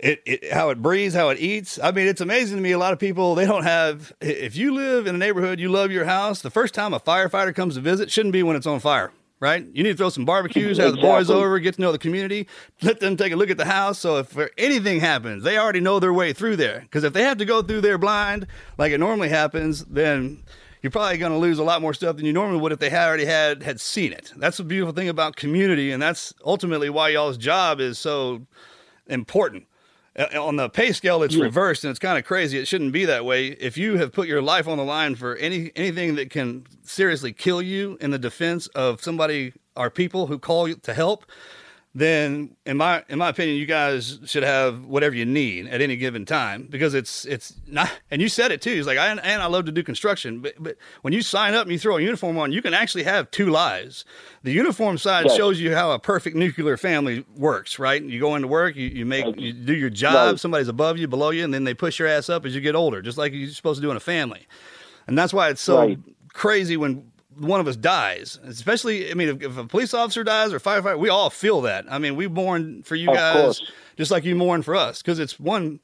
it, it how it breathes, how it eats. I mean, it's amazing to me. A lot of people they don't have. If you live in a neighborhood, you love your house. The first time a firefighter comes to visit shouldn't be when it's on fire, right? You need to throw some barbecues, have the boys over, get to know the community, let them take a look at the house. So if anything happens, they already know their way through there. Because if they have to go through there blind, like it normally happens, then you're probably going to lose a lot more stuff than you normally would if they had already had had seen it. That's the beautiful thing about community, and that's ultimately why y'all's job is so important. On the pay scale, it's reversed, and it's kind of crazy. It shouldn't be that way. If you have put your life on the line for any anything that can seriously kill you in the defense of somebody, our people who call you to help, then in my in my opinion, you guys should have whatever you need at any given time because it's it's not. And you said it too. It's like I and I love to do construction, but but when you sign up and you throw a uniform on, you can actually have two lives. The uniform side shows you how a perfect nuclear family works, right? You go into work, you, you make you do your job. Right. Somebody's above you, below you, and then they push your ass up as you get older, just like you're supposed to do in a family. And that's why it's so Right. crazy when one of us dies. Especially, I mean, if, if a police officer dies or firefighter, we all feel that. I mean, we mourn for you Of guys course. just like you mourn for us because it's one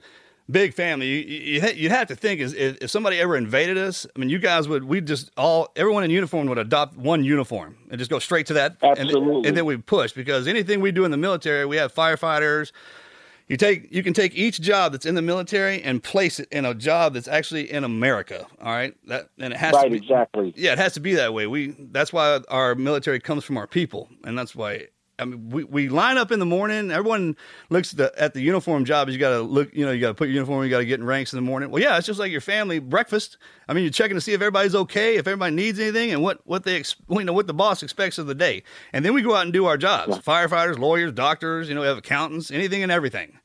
big family. You, you, you'd have to think is if, if somebody ever invaded us, I mean, you guys would, we just all, everyone in uniform would adopt one uniform and just go straight to that. And, Absolutely. and then we push because anything we do in the military, we have firefighters. You take you can take each job that's in the military and place it in a job that's actually in America. All right, that and it has Right, to be exactly. yeah, it has to be that way. We that's why our military comes from our people, and that's why I mean we, we line up in the morning. Everyone looks at the, at the uniform job. You got to look, you know, you got to put your uniform. You got to get in ranks in the morning. Well, yeah, it's just like your family breakfast. I mean, you're checking to see if everybody's okay, if everybody needs anything, and what what they ex- you know what the boss expects of the day. And then we go out and do our jobs. Firefighters, lawyers, doctors, you know, we have accountants, anything and everything.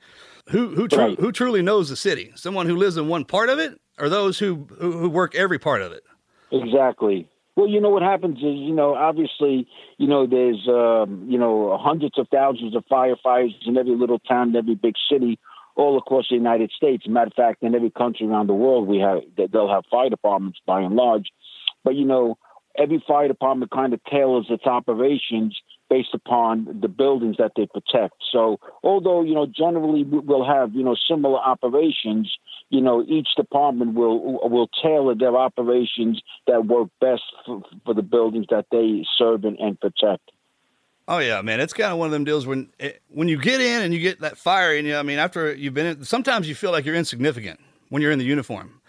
Who who tru- Right. who truly knows the city? Someone who lives in one part of it, or those who, who work every part of it? Exactly. Well, you know what happens is, you know, obviously, you know, there's, um, you know, hundreds of thousands of firefighters in every little town, in every big city, all across the United States. Matter of fact, in every country around the world, we have they- they'll have fire departments by and large. But you know, every fire department kind of tailors its operations based upon the buildings that they protect. So, although you know, generally we'll have you know similar operations, you know, each department will will tailor their operations that work best for, for the buildings that they serve and, and protect. Oh yeah, man, it's kind of one of them deals when it, when you get in and you get that fire in you. I mean, after you've been in, sometimes you feel like you're insignificant when you're in the uniform.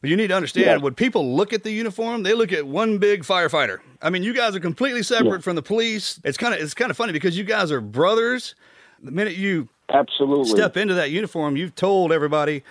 But you need to understand Yeah. when people look at the uniform, they look at one big firefighter. I mean, you guys are completely separate Yeah. from the police. It's kind of it's kind of funny because you guys are brothers. The minute you Absolutely. step into that uniform, you've told everybody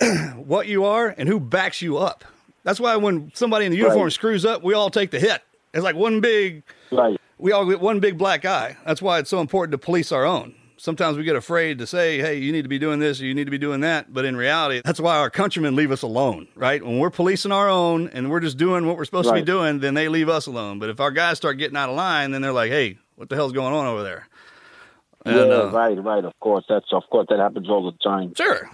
what you are and who backs you up. That's why when somebody in the uniform Right. screws up, we all take the hit. It's like one big Right. we all get one big black eye. That's why it's so important to police our own. Sometimes we get afraid to say, hey, you need to be doing this or you need to be doing that. But in reality, that's why our countrymen leave us alone, right? When we're policing our own and we're just doing what we're supposed to be doing, then they leave us alone. But if our guys start getting out of line, then they're like, hey, what the hell's going on over there? And, yeah. uh, right. Right. Of course. That's of course that happens all the time. Sure.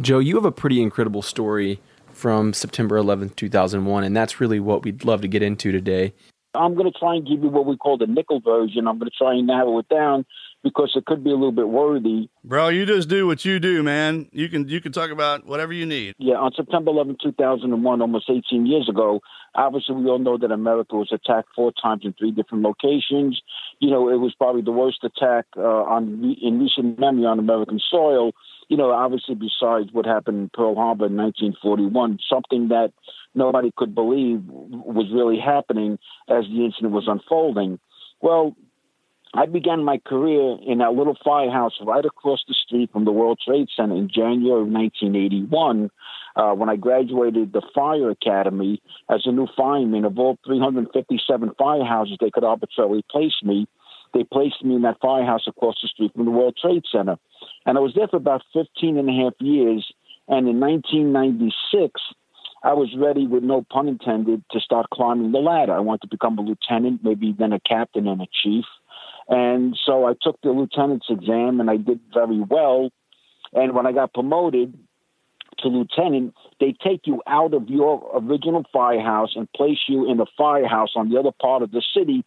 Joe, you have a pretty incredible story from September 11th, 2001, and that's really what we'd love to get into today. I'm going to try and give you what we call the nickel version. I'm going to try and narrow it down because it could be a little bit wordy. Bro, you just do what you do, man. You can you can talk about whatever you need. Yeah, on September 11, 2001, almost 18 years ago, obviously we all know that America was attacked four times in three different locations. You know, it was probably the worst attack uh, on in recent memory on American soil. You know, obviously besides what happened in Pearl Harbor in 1941, something that nobody could believe was really happening as the incident was unfolding. Well, I began my career in that little firehouse right across the street from the World Trade Center in January of 1981 uh, when I graduated the Fire Academy as a new fireman. Of all 357 firehouses they could arbitrarily place me, they placed me in that firehouse across the street from the World Trade Center. And I was there for about 15 and a half years. And in 1996, I was ready, with no pun intended, to start climbing the ladder. I wanted to become a lieutenant, maybe then a captain and a chief. And so I took the lieutenant's exam and I did very well. And when I got promoted to lieutenant, they take you out of your original firehouse and place you in a firehouse on the other part of the city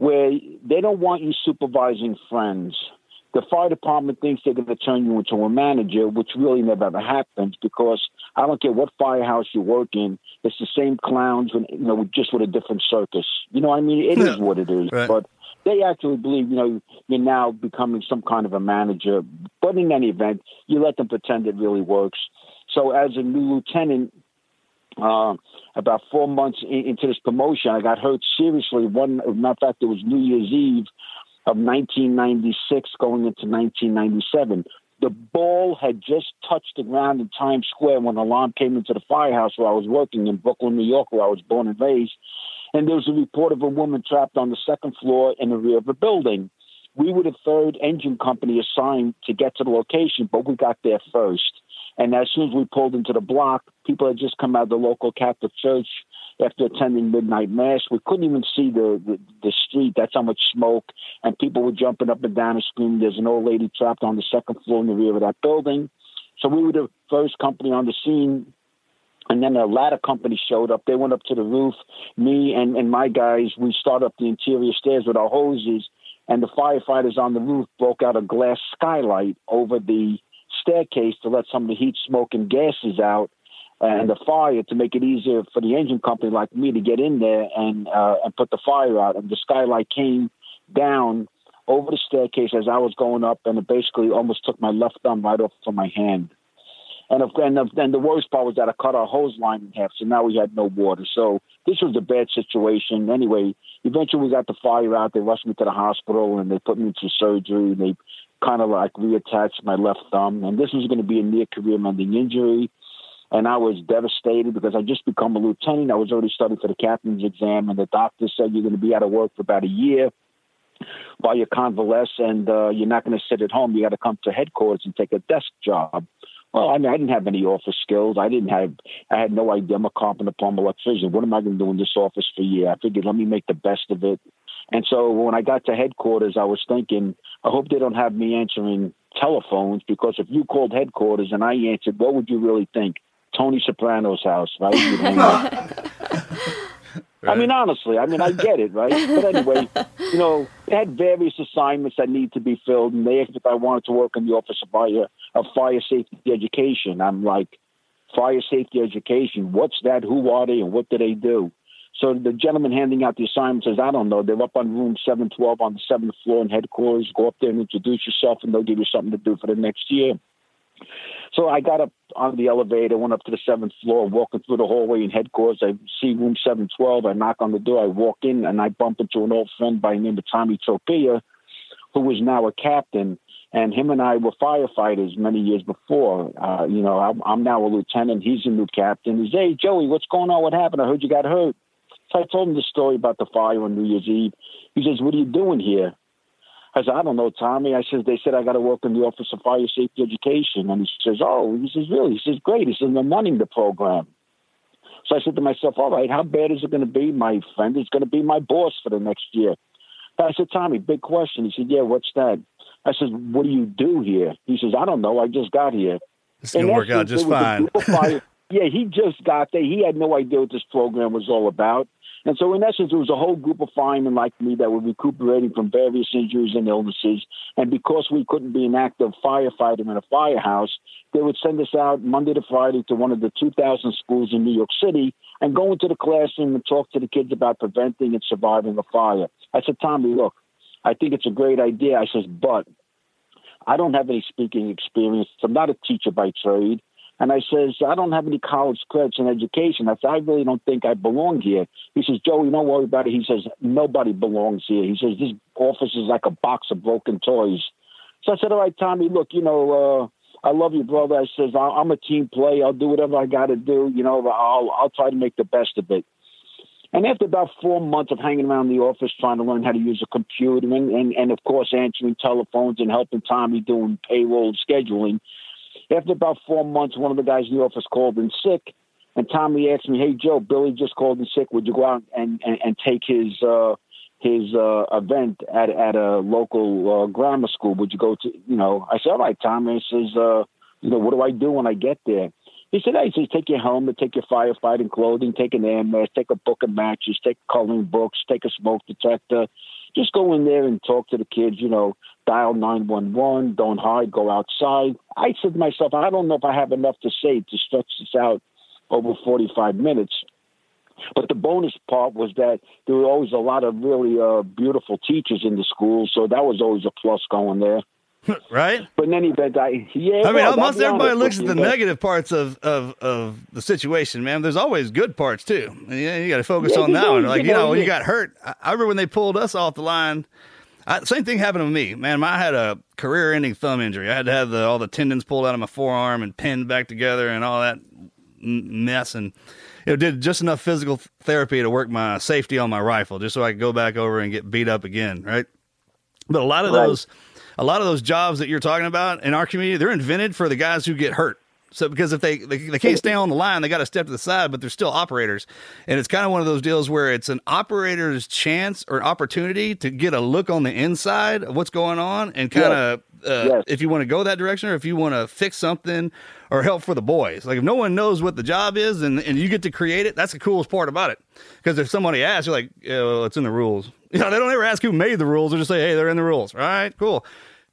where they don't want you supervising friends. The fire department thinks they're going to turn you into a manager, which really never ever happens because I don't care what firehouse you work in, it's the same clowns, you know, just with a different circus. You know what I mean? It is what it is. Right. But they actually believe, you know, you're now becoming some kind of a manager. But in any event, you let them pretend it really works. So as a new lieutenant, uh, about four months in, into this promotion, I got hurt seriously. One, matter of fact, it was New Year's Eve of 1996 going into 1997. The ball had just touched the ground in Times Square when the alarm came into the firehouse where I was working in Brooklyn, New York, where I was born and raised. And there was a report of a woman trapped on the second floor in the rear of a building. We were the third engine company assigned to get to the location, but we got there first. And as soon as we pulled into the block, people had just come out of the local Catholic church after attending midnight mass. We couldn't even see the, the, the street. That's how much smoke. And people were jumping up and down and screaming, There's an old lady trapped on the second floor in the rear of that building. So we were the first company on the scene. And then a ladder company showed up. They went up to the roof. Me and, and my guys, we started up the interior stairs with our hoses. And the firefighters on the roof broke out a glass skylight over the staircase to let some of the heat, smoke, and gases out and the fire to make it easier for the engine company like me to get in there and uh, and put the fire out. And the skylight came down over the staircase as I was going up, and it basically almost took my left thumb right off from my hand. And of, and, of, and the worst part was that I cut our hose line in half, so now we had no water. So this was a bad situation. Anyway, eventually we got the fire out. They rushed me to the hospital and they put me into surgery. And they kind of like reattached my left thumb. And this was going to be a near career-ending injury and I was devastated because I just become a lieutenant. I was already studying for the captain's exam, and the doctor said you're going to be out of work for about a year while you convalesce, and uh, you're not going to sit at home. You got to come to headquarters and take a desk job. Well, I mean, I didn't have any office skills. I didn't have, I had no idea I'm a carpenter, plumber, electrician. What am I going to do in this office for a year? I figured, let me make the best of it. And so when I got to headquarters, I was thinking, I hope they don't have me answering telephones because if you called headquarters and I answered, what would you really think? Tony Soprano's house, right? I mean, honestly, I mean, I get it, right? But anyway, you know, they had various assignments that need to be filled, and they asked if I wanted to work in the Office of Fire, of fire Safety Education. I'm like, Fire Safety Education, what's that? Who are they, and what do they do? So the gentleman handing out the assignment says, I don't know. They're up on room 712 on the seventh floor in headquarters. Go up there and introduce yourself, and they'll give you something to do for the next year. So I got up on the elevator, went up to the seventh floor, walking through the hallway in headquarters. I see room 712. I knock on the door. I walk in, and I bump into an old friend by the name of Tommy Tropia, who is now a captain. And him and I were firefighters many years before. Uh, you know, I'm, I'm now a lieutenant. He's a new captain. He's, hey, Joey, what's going on? What happened? I heard you got hurt. So I told him the story about the fire on New Year's Eve. He says, what are you doing here? I said, I don't know, Tommy. I said, they said I got to work in the Office of Fire Safety Education. And he says, oh, he says, really? He says, great. He says, I'm running the program. So I said to myself, all right, how bad is it going to be? My friend is going to be my boss for the next year. I said, Tommy, big question. He said, yeah, what's that? I said, what do you do here? He says, I don't know. I just got here. It's going to work out just fine. Yeah, he just got there. He had no idea what this program was all about. And so, in essence, it was a whole group of firemen like me that were recuperating from various injuries and illnesses. And because we couldn't be an active firefighter in a firehouse, they would send us out Monday to Friday to one of the 2,000 schools in New York City and go into the classroom and talk to the kids about preventing and surviving a fire. I said, Tommy, look, I think it's a great idea. I says, but I don't have any speaking experience. I'm not a teacher by trade. And I says, I don't have any college credits in education. I said, I really don't think I belong here. He says, Joey, don't worry about it. He says, nobody belongs here. He says, this office is like a box of broken toys. So I said, all right, Tommy, look, you know, uh, I love you, brother. I says, I'm a team player. I'll do whatever I got to do. You know, I'll, I'll try to make the best of it. And after about four months of hanging around the office trying to learn how to use a computer and, and, and of course, answering telephones and helping Tommy doing payroll scheduling, after about four months, one of the guys in the office called in sick, and Tommy asked me, "Hey Joe, Billy just called in sick. Would you go out and and, and take his uh, his uh, event at at a local uh, grammar school. Would you go to? You know, I said, all right, Tommy." He says, uh, you know, what do I do when I get there? He said, hey, he says, take your helmet, take your firefighting clothing, take an air mask, take a book of matches, take coloring books, take a smoke detector. Just go in there and talk to the kids, you know, dial 911, don't hide, go outside. I said to myself, I don't know if I have enough to say to stretch this out over 45 minutes. But the bonus part was that there were always a lot of really uh, beautiful teachers in the school, so that was always a plus going there. right? But in any event, I yeah. I mean, well, almost everybody looks at the negative parts of, of, of the situation, man. There's always good parts too. Yeah, you got to focus Yeah, on that one. Like you know, know, when you got hurt. I, I remember when they pulled us off the line. I, same thing happened to me, man. I had a career-ending thumb injury. I had to have the, all the tendons pulled out of my forearm and pinned back together and all that mess. And it did just enough physical therapy to work my safety on my rifle, just so I could go back over and get beat up again. Right. But a lot of Right. those, a lot of those jobs that you're talking about in our community, they're invented for the guys who get hurt. So because if they they, they can't stay on the line, they got to step to the side, but they're still operators, and it's kind of one of those deals where it's an operator's chance or opportunity to get a look on the inside of what's going on, and kind of uh, Yes. if you want to go that direction or if you want to fix something or help for the boys. Like if no one knows what the job is and, and you get to create it, that's the coolest part about it. Because if somebody asks, you're like, yeah, well, it's in the rules. You know, they don't ever ask who made the rules. They just say, hey, they're in the rules. All right, cool.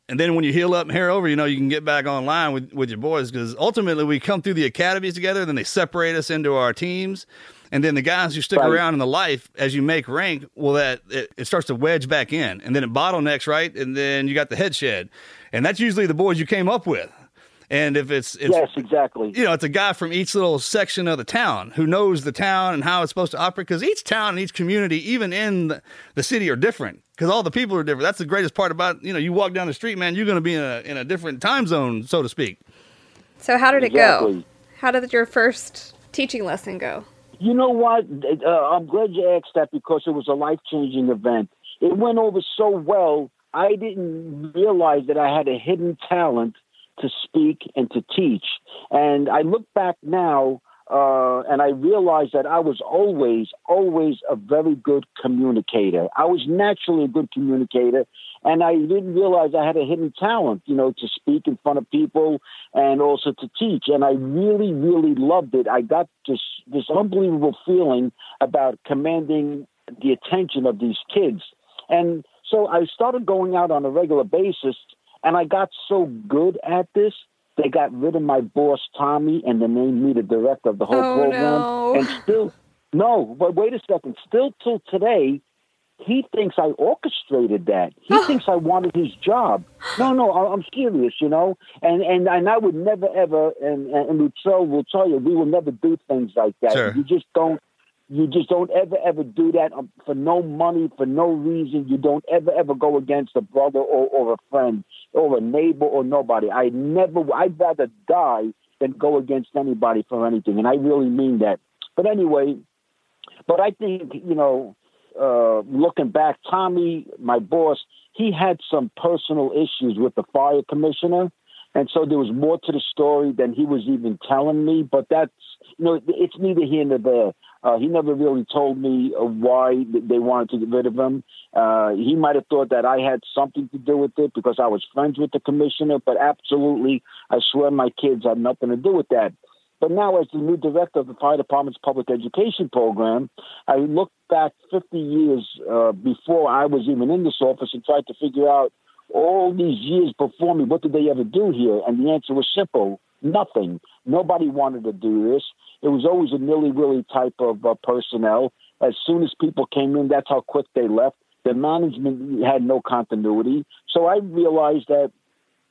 And then when you heal up and hair over, you know, you can get back online with, with your boys because ultimately we come through the academies together, then they separate us into our teams. And then the guys who stick Right. around in the life as you make rank, well, that it, it starts to wedge back in, and then it bottlenecks, right? And then you got the head shed, and that's usually the boys you came up with. And if it's, it's Yes, exactly. you know, it's a guy from each little section of the town who knows the town and how it's supposed to operate. Because each town and each community, even in the, the city, are different. Because all the people are different. That's the greatest part about you know, you walk down the street, man, you're going to be in a in a different time zone, so to speak. So how did it go? How did your first teaching lesson go? You know what? Uh, I'm glad you asked that because it was a life changing event. It went over so well. I didn't realize that I had a hidden talent to speak and to teach. And I look back now uh, and I realized that I was always, always a very good communicator. I was naturally a good communicator, and I didn't realize I had a hidden talent, you know, to speak in front of people and also to teach. And I really, really loved it. I got this this unbelievable feeling about commanding the attention of these kids. And so I started going out on a regular basis, and I got so good at this. They got rid of my boss Tommy, and they named me the director of the whole Oh, program. no. And still, no, but wait a second. Still till today, he thinks I orchestrated that. He thinks I wanted his job. No, no, I- I'm serious, you know. And and and I would never ever. And and Luttrell will tell you, we will never do things like that. Sure. You just don't. You just don't ever ever do that um, for no money, for no reason. You don't ever ever go against a brother or, or a friend or a neighbor or nobody. I never. I'd rather die than go against anybody for anything, and I really mean that. But anyway, but I think you know, uh, looking back, Tommy, my boss, he had some personal issues with the fire commissioner, and so there was more to the story than he was even telling me. But that's you know, it's neither here nor there. Uh, he never really told me uh, why they wanted to get rid of him. Uh, he might have thought that I had something to do with it because I was friends with the commissioner, but absolutely, I swear my kids had nothing to do with that. But now, as the new director of the fire department's public education program, I look back 50 years uh, before I was even in this office and tried to figure out all these years before me, what did they ever do here? And the answer was simple nothing. Nobody wanted to do this. It was always a nilly willy type of uh, personnel. As soon as people came in, that's how quick they left. The management had no continuity. So I realized that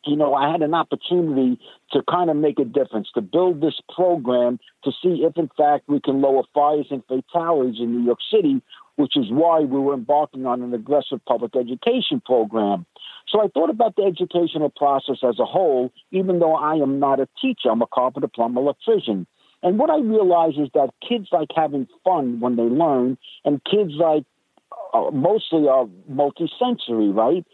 you know, I had an opportunity to kind of make a difference, to build this program to see if, in fact, we can lower fires and fatalities in New York City, which is why we were embarking on an aggressive public education program. So I thought about the educational process as a whole, even though I am not a teacher, I'm a carpenter, plumber, electrician. And what I realize is that kids like having fun when they learn, and kids like uh, mostly are multisensory, right?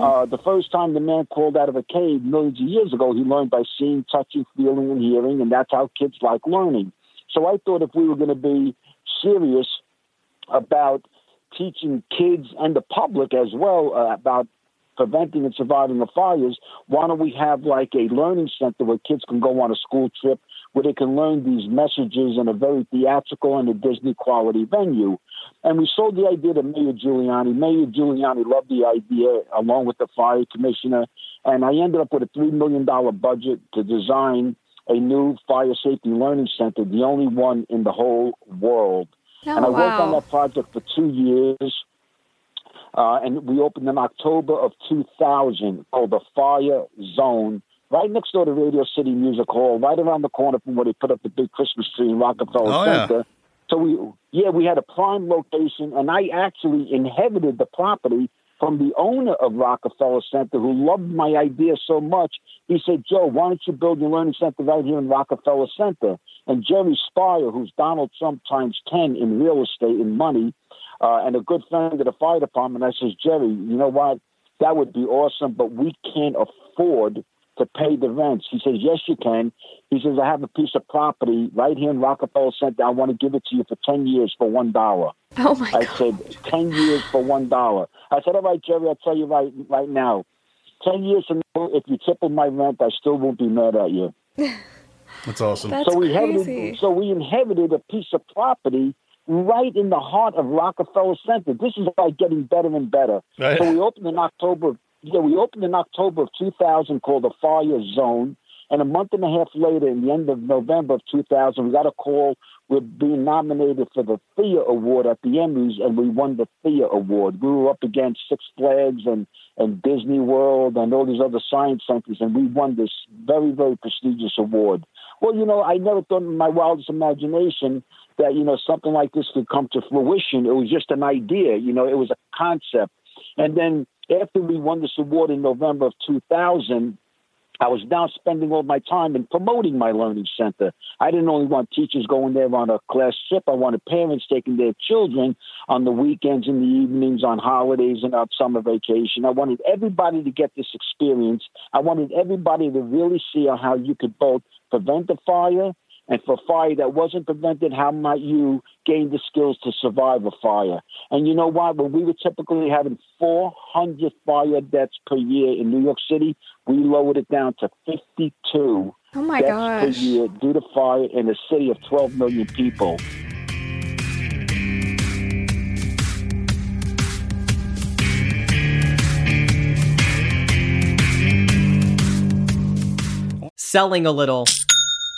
Uh, the first time the man crawled out of a cave millions of years ago, he learned by seeing, touching, feeling, and hearing, and that's how kids like learning. So I thought if we were going to be serious about teaching kids and the public as well uh, about preventing and surviving the fires, why don't we have like a learning center where kids can go on a school trip where they can learn these messages in a very theatrical and a Disney quality venue? And we sold the idea to Mayor Giuliani. Mayor Giuliani loved the idea along with the fire commissioner. And I ended up with a $3 million budget to design a new fire safety learning center, the only one in the whole world. Oh, and I worked on that project for two years. Uh, and we opened in October of 2000 called the Fire Zone, right next door to Radio City Music Hall, right around the corner from where they put up the big Christmas tree in Rockefeller Oh, yeah. Center. So we, yeah, we had a prime location, and I actually inherited the property from the owner of Rockefeller Center, who loved my idea so much. He said, "Joe, why don't you build your learning center right here in Rockefeller Center?" And Jerry Speyer, who's Donald Trump times ten in real estate and money, uh, and a good friend of the fire department, I says, Jerry, you know what? That would be awesome, but we can't afford to pay the rents. He says, Yes, you can. He says, I have a piece of property right here in Rockefeller Center. I want to give it to you for 10 years for $1. Oh my I god. said, 10 years for $1. I said, All right, Jerry, I'll tell you right, right now. 10 years from now, if you triple my rent, I still won't be mad at you. That's awesome. That's so we crazy. inherited, so we inherited a piece of property right in the heart of Rockefeller Center. This is like getting better and better. Right. So we opened in October. Yeah, we opened in October of 2000, called the Fire Zone. And a month and a half later, in the end of November of 2000, we got a call. We're being nominated for the Thea Award at the Emmys, and we won the Thea Award. We were up against Six Flags and, and Disney World and all these other science centers, and we won this very, very prestigious award. Well, you know, I never thought in my wildest imagination that, you know, something like this could come to fruition. It was just an idea, you know, it was a concept. And then after we won this award in November of 2000, I was now spending all my time in promoting my learning center. I didn't only want teachers going there on a class trip. I wanted parents taking their children on the weekends, in the evenings, on holidays, and on summer vacation. I wanted everybody to get this experience. I wanted everybody to really see how you could both prevent the fire and for fire that wasn't prevented, how might you gain the skills to survive a fire? And you know what? When we were typically having 400 fire deaths per year in New York City, we lowered it down to 52 Oh my deaths gosh. per year due to fire in a city of 12 million people. Selling a little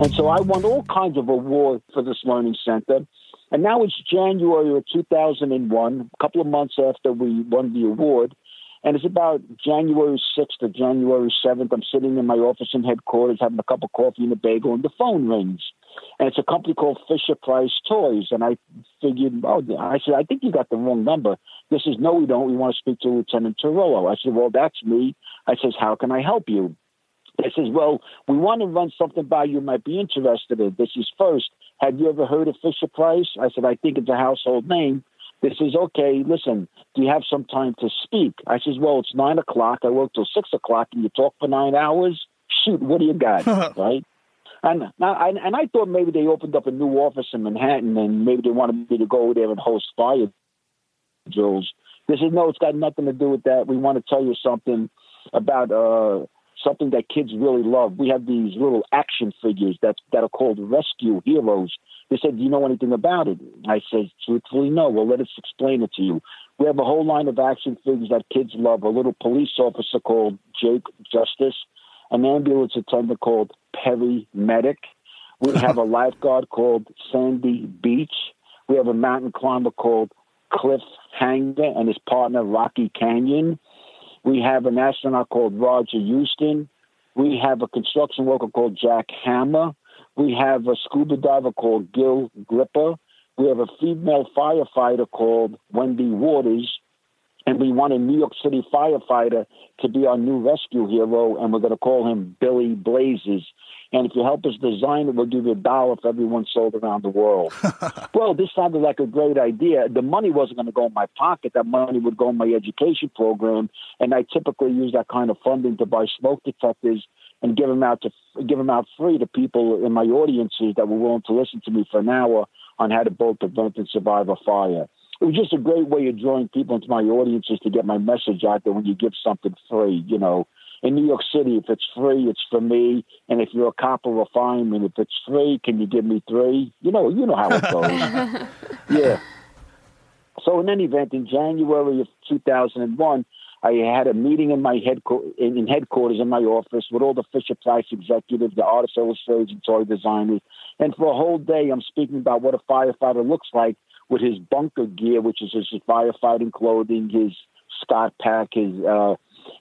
And so I won all kinds of awards for this learning center. And now it's January of 2001, a couple of months after we won the award. And it's about January 6th or January 7th. I'm sitting in my office in headquarters having a cup of coffee and a bagel, and the phone rings. And it's a company called Fisher Price Toys. And I figured, oh, I said, I think you got the wrong number. This is, no, we don't. We want to speak to Lieutenant Torrillo. I said, well, that's me. I says, how can I help you? I says, well, we want to run something by you might be interested in. This is first. Have you ever heard of Fisher Price? I said, I think it's a household name. This is okay. Listen, do you have some time to speak? I says, well, it's nine o'clock. I work till six o'clock, and you talk for nine hours. Shoot, what do you got? right? And I, and I thought maybe they opened up a new office in Manhattan, and maybe they wanted me to go over there and host fire drills. This is no, it's got nothing to do with that. We want to tell you something about uh, something that kids really love. We have these little action figures that that are called rescue heroes. They said, "Do you know anything about it?" I said, "Truthfully, no." Well, let us explain it to you. We have a whole line of action figures that kids love. A little police officer called Jake Justice, an ambulance attendant called Perry Medic. We have a lifeguard called Sandy Beach. We have a mountain climber called Cliff Hanger and his partner Rocky Canyon. We have an astronaut called Roger Houston. We have a construction worker called Jack Hammer. We have a scuba diver called Gil Gripper. We have a female firefighter called Wendy Waters. And we want a New York City firefighter to be our new rescue hero, and we're going to call him Billy Blazes. And if you help us design it, we'll give you a dollar for everyone sold around the world. well, this sounded like a great idea. The money wasn't going to go in my pocket. That money would go in my education program, and I typically use that kind of funding to buy smoke detectors and give them out to give them out free to people in my audiences that were willing to listen to me for an hour on how to both prevent and survive a fire it was just a great way of drawing people into my audiences to get my message out there when you give something free. You know, in New York City, if it's free, it's for me. And if you're a cop or a fireman, if it's free, can you give me three? You know, you know how it goes. yeah. So in any event, in January of 2001, I had a meeting in my headquarters, in headquarters in my office with all the Fisher Price executives, the artists, illustrators, and toy designers. And for a whole day, I'm speaking about what a firefighter looks like with his bunker gear, which is his firefighting clothing, his Scott pack, his uh,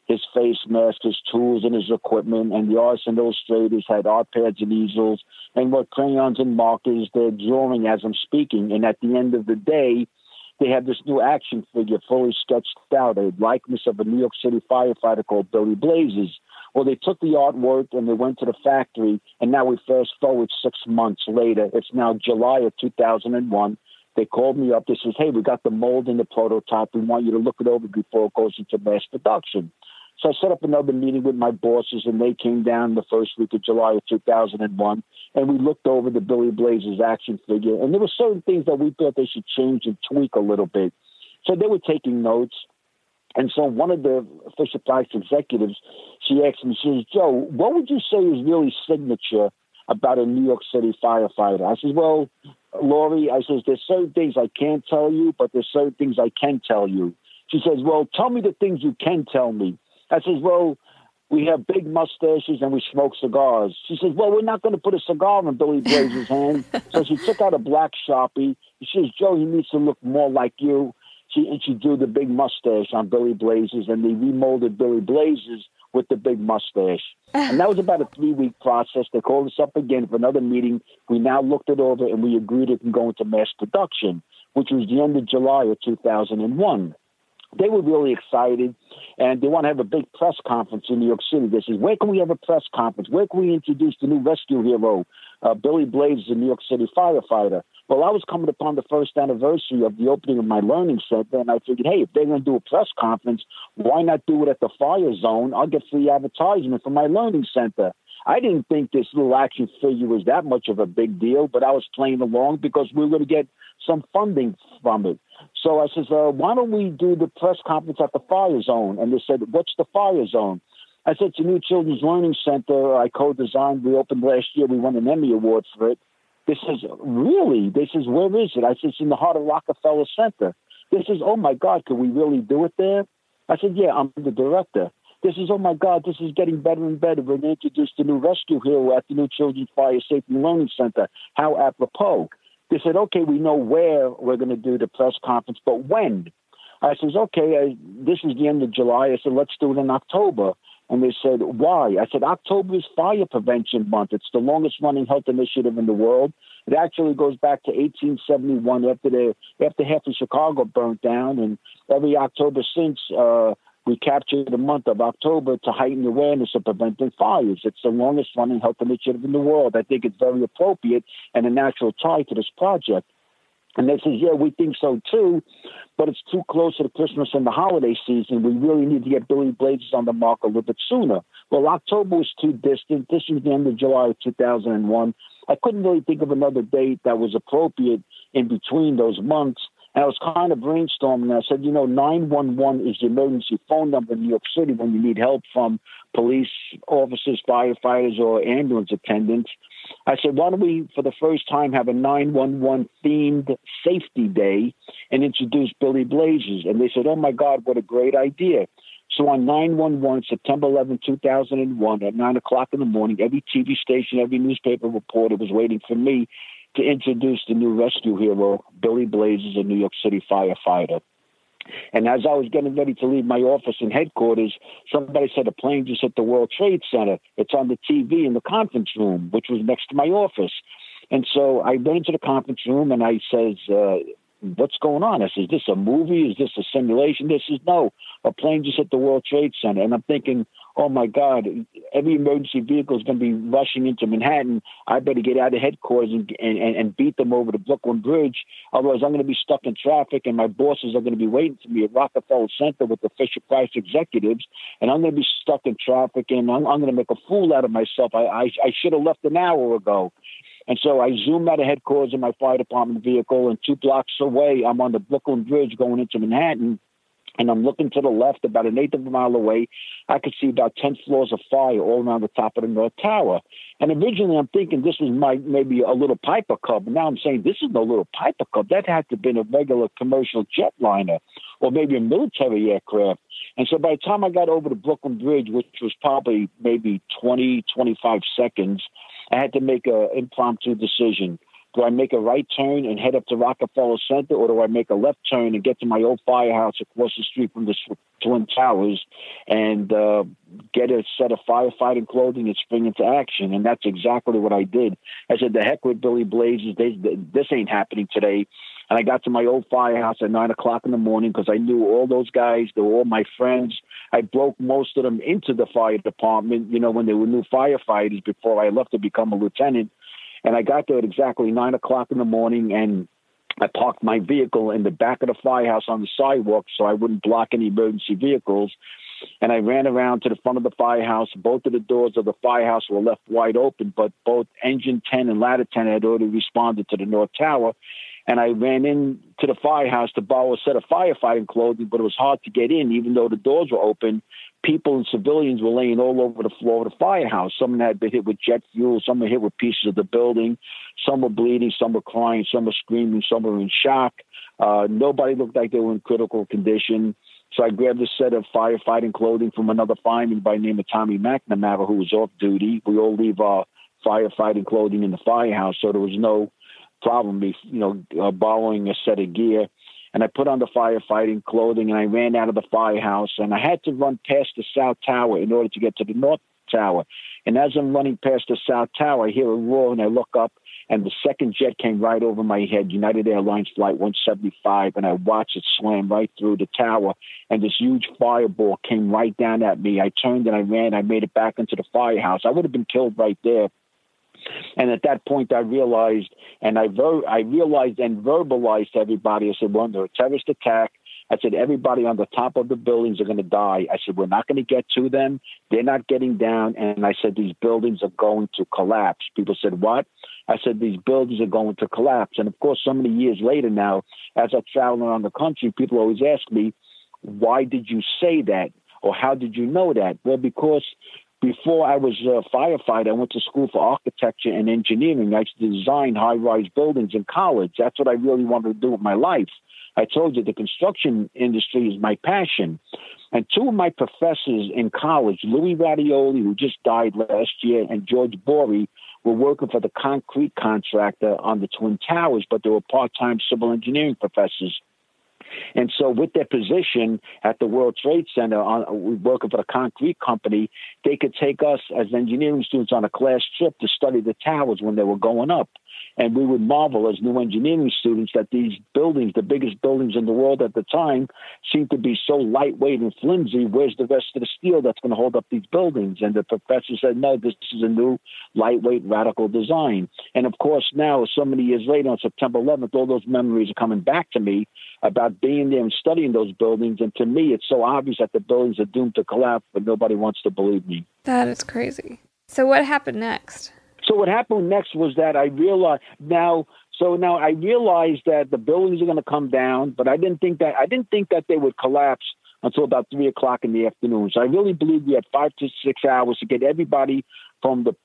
his face mask, his tools, and his equipment. And the artists and illustrators had art pads and easels, and what crayons and markers they're drawing as I'm speaking. And at the end of the day, they have this new action figure fully sketched out, a likeness of a New York City firefighter called Billy Blazes. Well, they took the artwork and they went to the factory, and now we fast forward six months later. It's now July of 2001. They called me up. They says, "Hey, we got the mold and the prototype. We want you to look it over before it goes into mass production." So I set up another meeting with my bosses, and they came down the first week of July of 2001, and we looked over the Billy Blazes action figure. And there were certain things that we thought they should change and tweak a little bit. So they were taking notes. And so one of the Fisher Price executives, she asked me, she says, Joe, what would you say is really signature about a New York City firefighter? I says, well, Laurie, I says, there's certain things I can't tell you, but there's certain things I can tell you. She says, well, tell me the things you can tell me. I says, well, we have big mustaches and we smoke cigars. She says, well, we're not going to put a cigar in Billy Blazes' hand. So she took out a black Sharpie. She says, Joe, he needs to look more like you. She, and she drew the big mustache on Billy Blazes, and they remolded Billy Blazes with the big mustache. And that was about a three week process. They called us up again for another meeting. We now looked it over and we agreed it can go into mass production, which was the end of July of 2001 they were really excited and they want to have a big press conference in New York City. They said, Where can we have a press conference? Where can we introduce the new rescue hero, uh, Billy Blaze, the New York City firefighter? Well, I was coming upon the first anniversary of the opening of my learning center, and I figured, hey, if they're going to do a press conference, why not do it at the fire zone? I'll get free advertisement for my learning center. I didn't think this little action figure was that much of a big deal, but I was playing along because we were going to get some funding from it. So I says, uh, why don't we do the press conference at the fire zone? And they said, what's the fire zone? I said, it's a new children's learning center I co-designed. We opened last year. We won an Emmy Award for it. This is really, this is, where is it? I said, it's in the heart of Rockefeller Center. This is, oh my God, can we really do it there? I said, yeah, I'm the director. This is, oh my God, this is getting better and better. We're going to introduce the new rescue hero at the new Children's Fire Safety Learning Center. How apropos. They said, okay, we know where we're going to do the press conference, but when? I says, okay, I, this is the end of July. I said, let's do it in October. And they said, why? I said, October is fire prevention month. It's the longest running health initiative in the world. It actually goes back to 1871 after the after half of Chicago burnt down, and every October since uh, we captured the month of October to heighten awareness of preventing fires. It's the longest running health initiative in the world. I think it's very appropriate and a natural tie to this project. And they says, yeah, we think so too, but it's too close to the Christmas and the holiday season. We really need to get Billy Blazes on the mark a little bit sooner. Well, October was too distant. This was the end of July of 2001. I couldn't really think of another date that was appropriate in between those months. And I was kind of brainstorming. And I said, you know, 911 is the emergency phone number in New York City when you need help from police officers, firefighters, or ambulance attendants. I said, why don't we, for the first time, have a 911 themed safety day and introduce Billy Blazes? And they said, oh my God, what a great idea. So on 911, September 11, 2001, at 9 o'clock in the morning, every TV station, every newspaper reporter was waiting for me to introduce the new rescue hero, Billy Blazes, a New York City firefighter. And as I was getting ready to leave my office and headquarters, somebody said a plane just hit the World Trade Center. It's on the TV in the conference room, which was next to my office. And so I went into the conference room and I says, uh, what's going on? Said, is this a movie? Is this a simulation? This is no, a plane just hit the World Trade Center. And I'm thinking, oh my God, every emergency vehicle is going to be rushing into Manhattan. I better get out of headquarters and, and, and beat them over the Brooklyn Bridge. Otherwise, I'm going to be stuck in traffic and my bosses are going to be waiting for me at Rockefeller Center with the Fisher Price executives. And I'm going to be stuck in traffic and I'm, I'm going to make a fool out of myself. I, I, I should have left an hour ago. And so I zoom out of headquarters in my fire department vehicle, and two blocks away, I'm on the Brooklyn Bridge going into Manhattan. And I'm looking to the left, about an eighth of a mile away. I could see about 10 floors of fire all around the top of the North Tower. And originally, I'm thinking this was my, maybe a little Piper Cub. but Now I'm saying this is no little Piper Cub. That had to have been a regular commercial jetliner or maybe a military aircraft. And so by the time I got over the Brooklyn Bridge, which was probably maybe 20, 25 seconds, I had to make an impromptu decision. Do I make a right turn and head up to Rockefeller Center, or do I make a left turn and get to my old firehouse across the street from the Twin Towers and uh, get a set of firefighting clothing and spring into action? And that's exactly what I did. I said, "The heck with Billy Blazes. They, this ain't happening today." And I got to my old firehouse at nine o'clock in the morning because I knew all those guys. They were all my friends. I broke most of them into the fire department, you know, when they were new firefighters before I left to become a lieutenant. And I got there at exactly nine o'clock in the morning and I parked my vehicle in the back of the firehouse on the sidewalk so I wouldn't block any emergency vehicles. And I ran around to the front of the firehouse. Both of the doors of the firehouse were left wide open, but both engine 10 and ladder 10 had already responded to the North Tower and I ran in to the firehouse to borrow a set of firefighting clothing, but it was hard to get in, even though the doors were open. People and civilians were laying all over the floor of the firehouse. Some had been hit with jet fuel, some were hit with pieces of the building, some were bleeding, some were crying, some were screaming, some were in shock. Uh, nobody looked like they were in critical condition. So I grabbed a set of firefighting clothing from another fireman by the name of Tommy McNamara, who was off duty. We all leave our firefighting clothing in the firehouse, so there was no problem you know, uh, borrowing a set of gear. And I put on the firefighting clothing and I ran out of the firehouse and I had to run past the South Tower in order to get to the North Tower. And as I'm running past the South Tower, I hear a roar and I look up and the second jet came right over my head, United Airlines Flight 175, and I watched it slam right through the tower. And this huge fireball came right down at me. I turned and I ran. I made it back into the firehouse. I would have been killed right there and at that point, I realized, and I ver- I realized and verbalized to everybody. I said, "Well, under a terrorist attack." I said, everybody on the top of the buildings are going to die. I said, we're not going to get to them. They're not getting down. And I said, these buildings are going to collapse. People said, what? I said, these buildings are going to collapse. And of course, so many years later now, as I travel around the country, people always ask me, why did you say that? Or how did you know that? Well, because before I was a firefighter, I went to school for architecture and engineering. I used to design high rise buildings in college. That's what I really wanted to do with my life. I told you the construction industry is my passion. And two of my professors in college, Louis Radioli, who just died last year, and George Bory, were working for the concrete contractor on the Twin Towers, but they were part time civil engineering professors. And so, with their position at the World Trade Center, on, working for the concrete company, they could take us as engineering students on a class trip to study the towers when they were going up. And we would marvel as new engineering students that these buildings, the biggest buildings in the world at the time, seem to be so lightweight and flimsy. Where's the rest of the steel that's going to hold up these buildings? And the professor said, no, this is a new lightweight radical design. And of course, now, so many years later, on September 11th, all those memories are coming back to me about being there and studying those buildings. And to me, it's so obvious that the buildings are doomed to collapse, but nobody wants to believe me. That is crazy. So, what happened next? So what happened next was that I realized now. So now I realized that the buildings are going to come down, but I didn't think that I didn't think that they would collapse until about three o'clock in the afternoon. So I really believe we had five to six hours to get everybody from the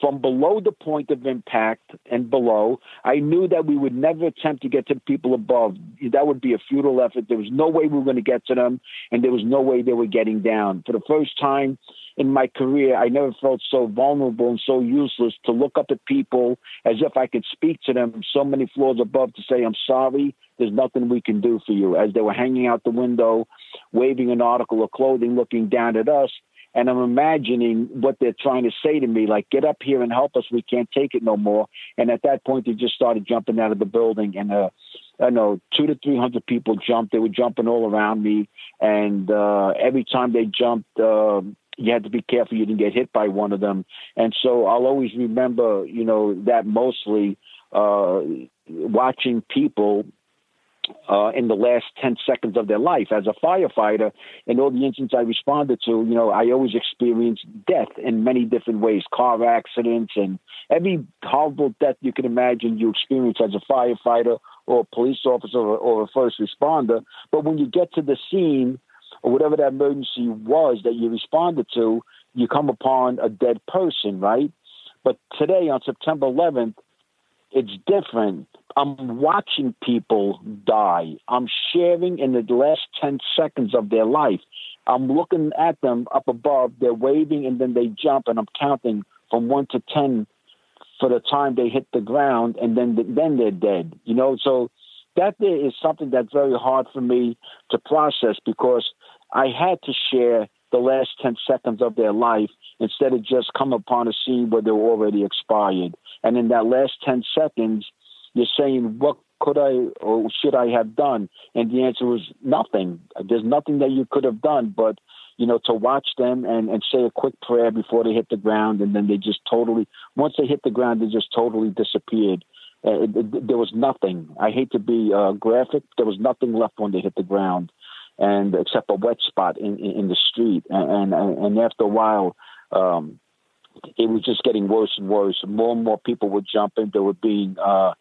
from below the point of impact and below. I knew that we would never attempt to get to people above. That would be a futile effort. There was no way we were going to get to them, and there was no way they were getting down. For the first time in my career, I never felt so vulnerable and so useless to look up at people as if I could speak to them so many floors above to say, I'm sorry, there's nothing we can do for you. As they were hanging out the window, waving an article of clothing, looking down at us, and I'm imagining what they're trying to say to me, like, get up here and help us. We can't take it no more. And at that point, they just started jumping out of the building. And, uh, I know two to 300 people jumped. They were jumping all around me. And uh, every time they jumped, uh, you had to be careful you didn't get hit by one of them. And so I'll always remember, you know, that mostly uh, watching people uh, in the last 10 seconds of their life. As a firefighter, in all the incidents I responded to, you know, I always experienced death in many different ways car accidents and every horrible death you can imagine you experience as a firefighter or a police officer or, or a first responder. But when you get to the scene, or whatever that emergency was that you responded to, you come upon a dead person, right? But today, on September 11th, it's different. I'm watching people die. I'm sharing in the last 10 seconds of their life. I'm looking at them up above. They're waving and then they jump, and I'm counting from one to 10 for the time they hit the ground, and then then they're dead. You know, so that is something that's very hard for me to process because I had to share the last 10 seconds of their life instead of just come upon a scene where they were already expired. And in that last 10 seconds, you're saying, what could I or should I have done? And the answer was nothing. There's nothing that you could have done, but you know, to watch them and, and say a quick prayer before they hit the ground, and then they just totally, once they hit the ground, they just totally disappeared. Uh, it, it, there was nothing. I hate to be uh, graphic. There was nothing left when they hit the ground and except a wet spot in, in, in the street. And, and, and after a while, um, it was just getting worse and worse. More and more people were jumping. They were being uh,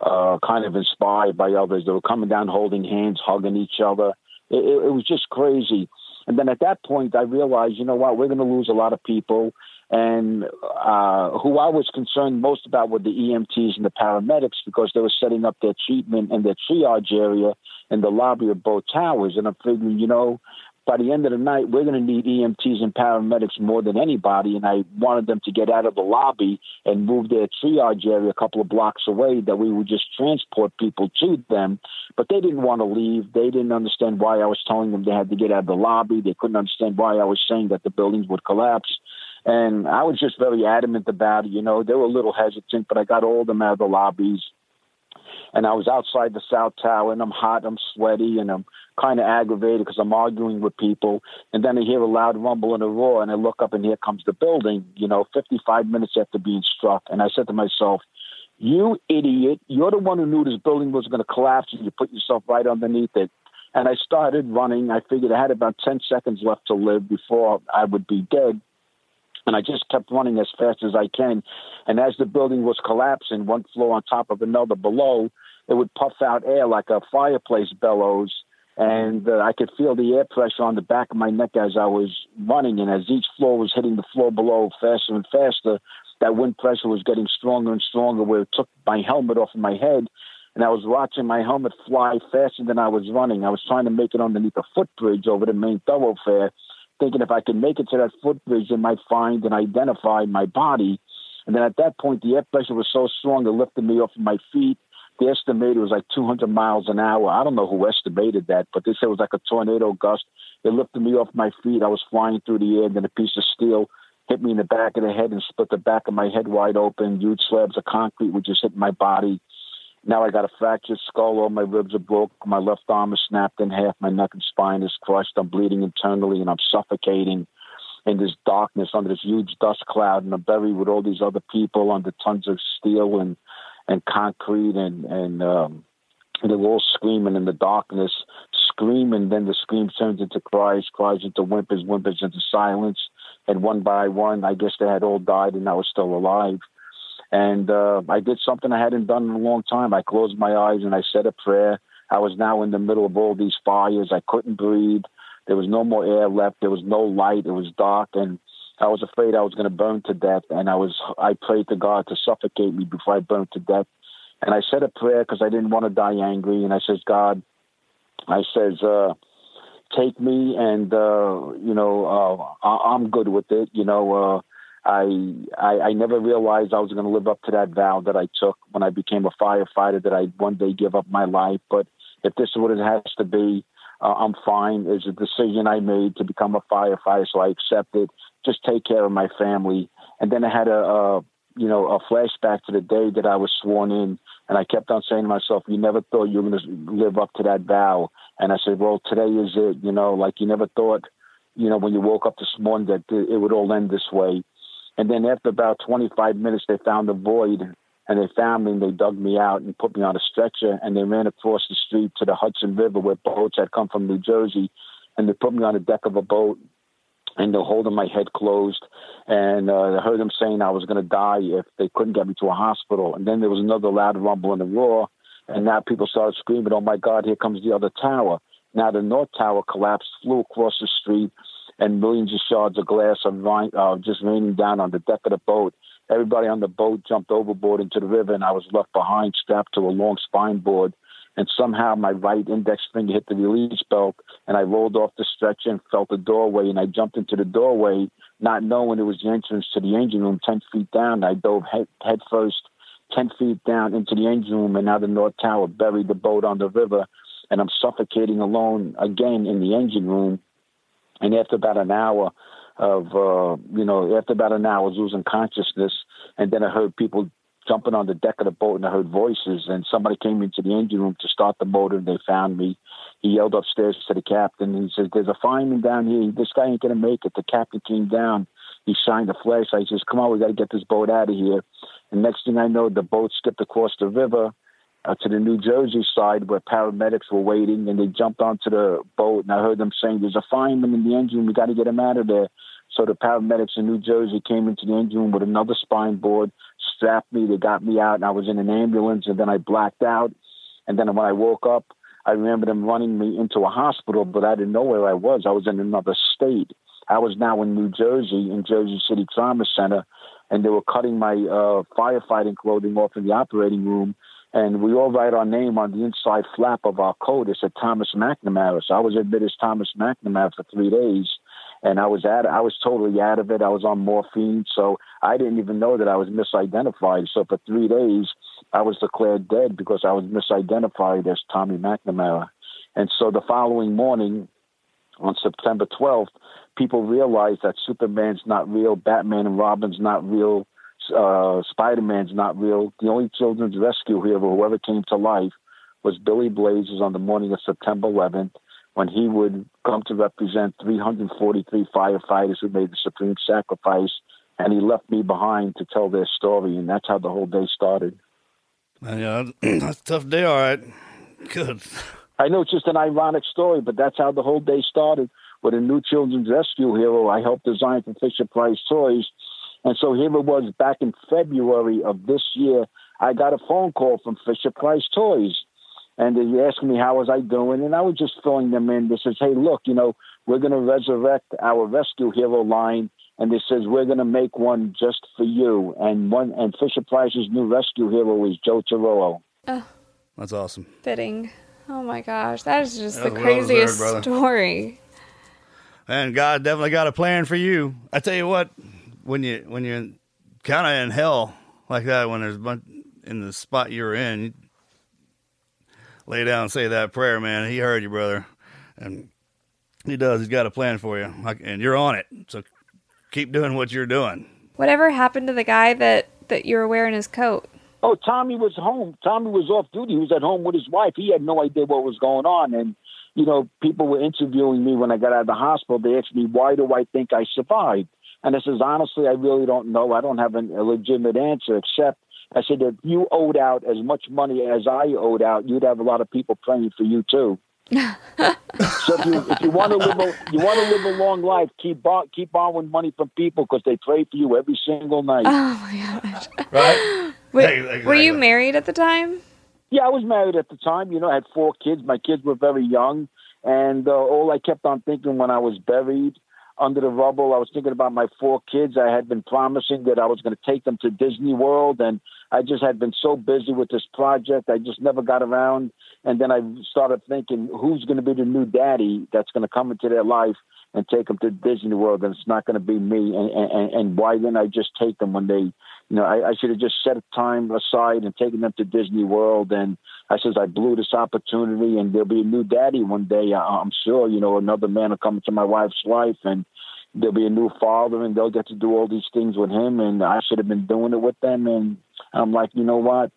uh, kind of inspired by others. They were coming down holding hands, hugging each other. It, it, it was just crazy. And then at that point, I realized, you know what, we're going to lose a lot of people. And uh, who I was concerned most about were the EMTs and the paramedics because they were setting up their treatment and their triage area in the lobby of both towers. And I'm figuring, you know, by the end of the night, we're going to need EMTs and paramedics more than anybody. And I wanted them to get out of the lobby and move their triage area a couple of blocks away that we would just transport people to them. But they didn't want to leave. They didn't understand why I was telling them they had to get out of the lobby. They couldn't understand why I was saying that the buildings would collapse. And I was just very adamant about it. You know, they were a little hesitant, but I got all of them out of the lobbies and I was outside the South Tower, and I'm hot, I'm sweaty, and I'm kind of aggravated because I'm arguing with people. And then I hear a loud rumble and a roar, and I look up, and here comes the building, you know, 55 minutes after being struck. And I said to myself, You idiot, you're the one who knew this building was going to collapse, and you put yourself right underneath it. And I started running. I figured I had about 10 seconds left to live before I would be dead. And I just kept running as fast as I can. And as the building was collapsing, one floor on top of another below, it would puff out air like a fireplace bellows. And uh, I could feel the air pressure on the back of my neck as I was running. And as each floor was hitting the floor below faster and faster, that wind pressure was getting stronger and stronger, where it took my helmet off of my head. And I was watching my helmet fly faster than I was running. I was trying to make it underneath a footbridge over the main thoroughfare thinking if I could make it to that footbridge, I might find and identify my body. And then at that point, the air pressure was so strong it lifted me off of my feet, the estimated was like 200 miles an hour. I don't know who estimated that, but they said it was like a tornado gust. It lifted me off my feet. I was flying through the air, and then a piece of steel hit me in the back of the head and split the back of my head wide open. Huge slabs of concrete would just hit my body. Now I got a fractured skull. All my ribs are broke. My left arm is snapped in half. My neck and spine is crushed. I'm bleeding internally, and I'm suffocating in this darkness under this huge dust cloud. And I'm buried with all these other people under tons of steel and and concrete, and and um, and they're all screaming in the darkness, screaming. Then the scream turns into cries, cries into whimpers, whimpers into silence. And one by one, I guess they had all died, and I was still alive. And uh, I did something I hadn't done in a long time. I closed my eyes and I said a prayer. I was now in the middle of all these fires. I couldn't breathe. There was no more air left. There was no light. It was dark, and I was afraid I was going to burn to death. And I was I prayed to God to suffocate me before I burned to death. And I said a prayer because I didn't want to die angry. And I says, God, I says, uh, take me, and uh, you know, uh, I- I'm good with it. You know, uh, I, I I never realized I was going to live up to that vow that I took when I became a firefighter that I'd one day give up my life. But if this is what it has to be, uh, I'm fine. It's a decision I made to become a firefighter, so I accepted. Just take care of my family, and then I had a, a you know a flashback to the day that I was sworn in, and I kept on saying to myself, "You never thought you were going to live up to that vow." And I said, "Well, today is it." You know, like you never thought, you know, when you woke up this morning that it would all end this way. And then after about 25 minutes, they found a void and they found me and they dug me out and put me on a stretcher and they ran across the street to the Hudson River where boats had come from New Jersey and they put me on the deck of a boat and they're holding my head closed. And uh, I heard them saying I was going to die if they couldn't get me to a hospital. And then there was another loud rumble and a roar. And now people started screaming, oh my God, here comes the other tower. Now the North Tower collapsed, flew across the street, and millions of shards of glass are uh, just raining down on the deck of the boat. Everybody on the boat jumped overboard into the river, and I was left behind, strapped to a long spine board. And somehow my right index finger hit the release belt, and I rolled off the stretcher and felt the doorway, and I jumped into the doorway, not knowing it was the entrance to the engine room 10 feet down. I dove head, head first 10 feet down into the engine room, and now the North Tower buried the boat on the river, and I'm suffocating alone again in the engine room. And after about an hour of, uh, you know, after about an hour, I was losing consciousness. And then I heard people jumping on the deck of the boat and I heard voices. And somebody came into the engine room to start the motor and they found me. He yelled upstairs to the captain and he says, There's a fireman down here. This guy ain't going to make it. The captain came down. He shined a flashlight. He says, Come on, we got to get this boat out of here. And next thing I know, the boat skipped across the river uh, to the New Jersey side where paramedics were waiting, and they jumped onto the boat. And I heard them saying, "There's a fireman in the engine room. We got to get him out of there." So the paramedics in New Jersey came into the engine room with another spine board, strapped me. They got me out, and I was in an ambulance. And then I blacked out. And then when I woke up, I remember them running me into a hospital, but I didn't know where I was. I was in another state. I was now in New Jersey, in Jersey City Trauma Center, and they were cutting my uh, firefighting clothing off in the operating room and we all write our name on the inside flap of our coat. It said Thomas McNamara. So I was admitted as Thomas McNamara for three days, and I was at I was totally out of it. I was on morphine, so I didn't even know that I was misidentified. So for three days, I was declared dead because I was misidentified as Tommy McNamara. And so the following morning, on September 12th, people realized that Superman's not real, Batman and Robin's not real, uh, Spider Man's not real. The only children's rescue hero who ever came to life was Billy Blazes on the morning of September 11th when he would come to represent 343 firefighters who made the supreme sacrifice. And he left me behind to tell their story. And that's how the whole day started. Yeah, that's a tough day, all right. Good. I know it's just an ironic story, but that's how the whole day started with a new children's rescue hero I helped design for Fisher Price Toys. And so here it was back in February of this year. I got a phone call from Fisher Price Toys. And they asked me how was I doing, and I was just filling them in. They says, "Hey, look, you know, we're going to resurrect our rescue hero line, and they says we're going to make one just for you." And one and Fisher Price's new rescue hero is Joe Torrillo. Oh, That's awesome. fitting. Oh my gosh, that is just That the was well deserved, craziest story. And God definitely got a plan for you. I tell you what, when you when you're kind of in hell like that, when there's a bunch in the spot you're in, lay down and say that prayer, man. He heard you, brother, and he does. He's got a plan for you, and you're on it. So keep doing what you're doing. Whatever happened to the guy that that you were wearing his coat? Oh, Tommy was home. Tommy was off duty. He was at home with his wife. He had no idea what was going on, and you know, people were interviewing me when I got out of the hospital. They asked me, "Why do I think I survived?" And I says, honestly, I really don't know. I don't have a legitimate answer, except I said, if you owed out as much money as I owed out, you'd have a lot of people praying for you too. so if you if you want to live a you want to live a long life, keep bar, keep borrowing money from people because they pray for you every single night. Oh my gosh! Right? Wait, Hey, exactly. Were you married at the time? Yeah, I was married at the time. You know, I had four kids. My kids were very young, and uh, all I kept on thinking when I was buried under the rubble, I was thinking about my four kids. I had been promising that I was going to take them to Disney World, and I just had been so busy with this project, I just never got around. And then I started thinking, who's going to be the new daddy that's going to come into their life and take them to Disney World? And it's not going to be me. And, and, and why didn't I just take them when they, you know, I, I should have just set a time aside and taken them to Disney World. And I says, I blew this opportunity and there'll be a new daddy one day. I, I'm sure, you know, another man will come into my wife's life and there'll be a new father and they'll get to do all these things with him. And I should have been doing it with them. And I'm like, you know what?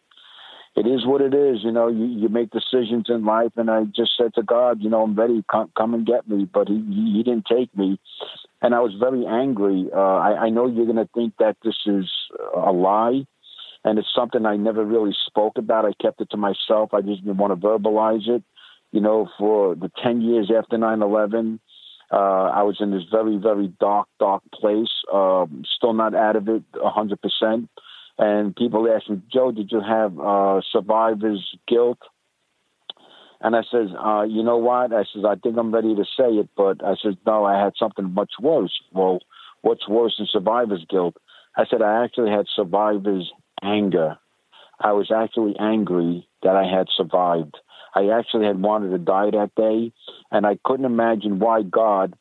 It is what it is. You know, you, you make decisions in life. And I just said to God, you know, I'm ready. Come, come and get me. But he, he, he didn't take me. And I was very angry. Uh, I, I know you're going to think that this is a lie. And it's something I never really spoke about. I kept it to myself. I just didn't want to verbalize it. You know, for the 10 years after 9 11, uh, I was in this very, very dark, dark place. Um, still not out of it 100%. And people ask me, Joe, did you have uh, survivor's guilt? And I says, uh, you know what? I says, I think I'm ready to say it, but I says, no, I had something much worse. Well, what's worse than survivor's guilt? I said, I actually had survivor's anger. I was actually angry that I had survived. I actually had wanted to die that day, and I couldn't imagine why God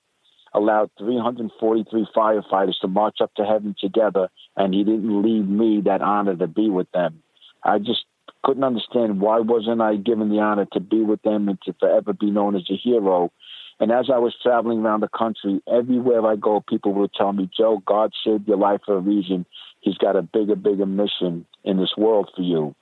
allowed 343 firefighters to march up to heaven together, and He didn't leave me that honor to be with them. I just couldn't understand why wasn't I given the honor to be with them and to forever be known as a hero. And as I was traveling around the country, everywhere I go, people would tell me, Joe, God saved your life for a reason. He's got a bigger, bigger mission in this world for you.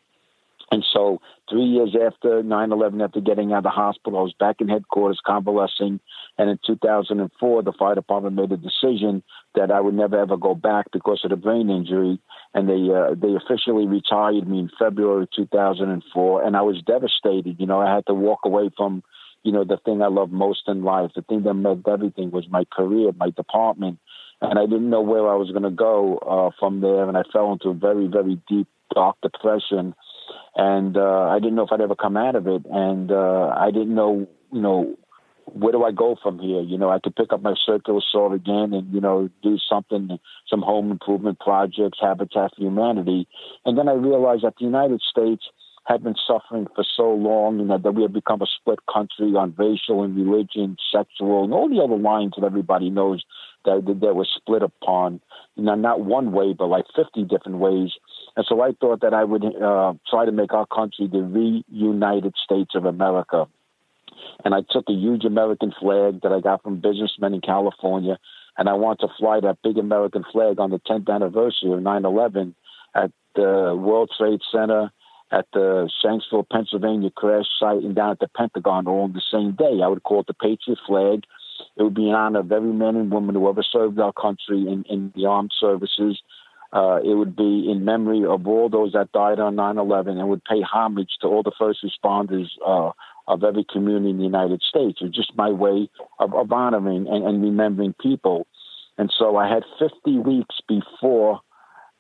And so, three years after 9 11, after getting out of the hospital, I was back in headquarters convalescing. And in 2004, the fire department made a decision that I would never ever go back because of the brain injury. And they uh, they officially retired me in February 2004. And I was devastated. You know, I had to walk away from, you know, the thing I love most in life. The thing that meant everything was my career, my department. And I didn't know where I was going to go uh, from there. And I fell into a very, very deep, dark depression and uh, I didn't know if I'd ever come out of it, and uh, I didn't know, you know, where do I go from here? You know, I could pick up my circular saw again and you know do something, some home improvement projects, Habitat for Humanity, and then I realized that the United States had been suffering for so long, you know, that we had become a split country on racial and religion, sexual, and all the other lines that everybody knows that that were split upon. You know, not one way, but like fifty different ways. And so I thought that I would uh, try to make our country the reunited States of America. And I took a huge American flag that I got from businessmen in California, and I want to fly that big American flag on the 10th anniversary of 9 11 at the World Trade Center, at the Shanksville, Pennsylvania crash site, and down at the Pentagon all on the same day. I would call it the Patriot flag. It would be in honor of every man and woman who ever served our country in, in the armed services. Uh, it would be in memory of all those that died on 9-11 and would pay homage to all the first responders uh, of every community in the United States. It's just my way of, of honoring and, and remembering people. And so I had 50 weeks before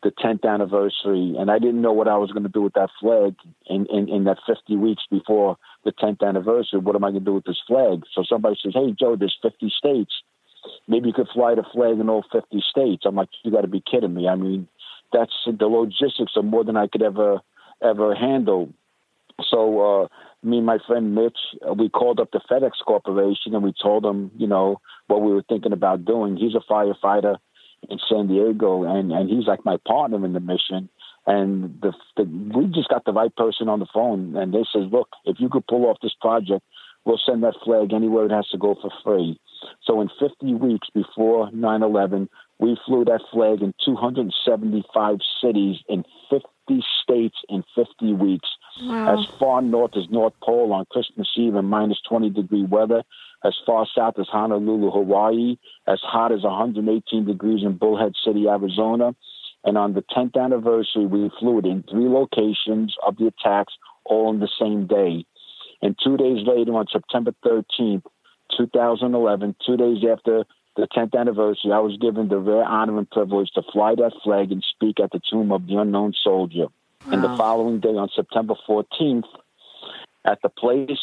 the 10th anniversary, and I didn't know what I was going to do with that flag in, in, in that 50 weeks before the 10th anniversary. What am I going to do with this flag? So somebody says, hey, Joe, there's 50 states maybe you could fly the flag in all 50 states. I'm like, you got to be kidding me. I mean, that's the logistics are more than I could ever ever handle. So uh, me and my friend Mitch, we called up the FedEx Corporation and we told them, you know, what we were thinking about doing. He's a firefighter in San Diego, and and he's like my partner in the mission. And the, the, we just got the right person on the phone, and they said, "Look, if you could pull off this project, we'll send that flag anywhere it has to go for free." So in 50 weeks before 9/11, we flew that flag in 275 cities in 50 states in 50 weeks. Wow. As far north as North Pole on Christmas Eve in minus 20 degree weather, as far south as Honolulu, Hawaii, as hot as 118 degrees in Bullhead City, Arizona. And on the 10th anniversary, we flew it in three locations of the attacks, all on the same day. And two days later, on September 13th, 2011, two days after the 10th anniversary, I was given the rare honor and privilege to fly that flag and speak at the tomb of the unknown soldier. And the following day, on September 14th, at the place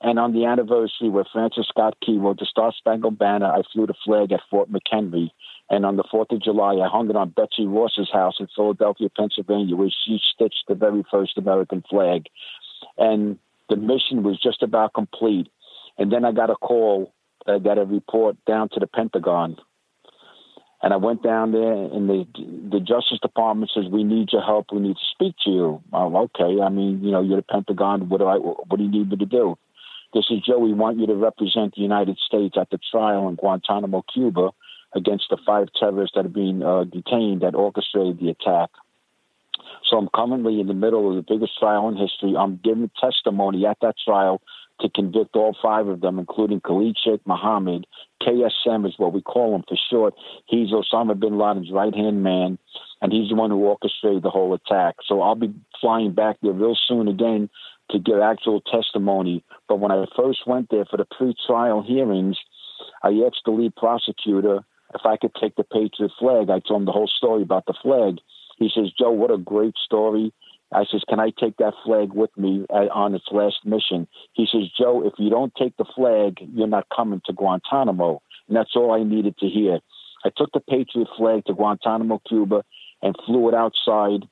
and on the anniversary where Francis Scott Key wrote the Star Spangled Banner, I flew the flag at Fort McHenry. And on the 4th of July, I hung it on Betsy Ross's house in Philadelphia, Pennsylvania, where she stitched the very first American flag. And the mission was just about complete. And then I got a call, I got a report down to the Pentagon. And I went down there, and the the Justice Department says, "We need your help. We need to speak to you." I'm okay. I mean, you know, you're the Pentagon. What do I? What do you need me to do? They said, "Joe, we want you to represent the United States at the trial in Guantanamo, Cuba, against the five terrorists that are being uh, detained that orchestrated the attack." So I'm currently in the middle of the biggest trial in history. I'm giving testimony at that trial to convict all five of them, including Khalid Sheikh Mohammed. KSM is what we call him for short. He's Osama bin Laden's right hand man, and he's the one who orchestrated the whole attack. So I'll be flying back there real soon again to give actual testimony. But when I first went there for the pre trial hearings, I asked the lead prosecutor if I could take the Patriot flag. I told him the whole story about the flag. He says, Joe, what a great story. I says, can I take that flag with me uh, on its last mission? He says, Joe, if you don't take the flag, you're not coming to Guantanamo. And that's all I needed to hear. I took the Patriot flag to Guantanamo, Cuba, and flew it outside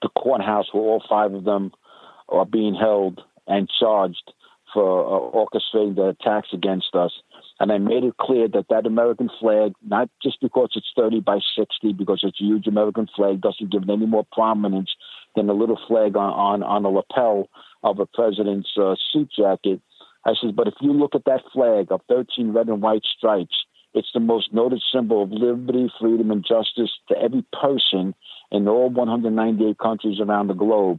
the courthouse where all five of them are being held and charged for uh, orchestrating the attacks against us. And I made it clear that that American flag, not just because it's 30 by 60, because it's a huge American flag, doesn't give it any more prominence than a little flag on, on, on lapel of a president's uh, suit jacket. I said, but if you look at that flag of 13 red and white stripes, it's the most noted symbol of liberty, freedom, and justice to every person in all 198 countries around the globe.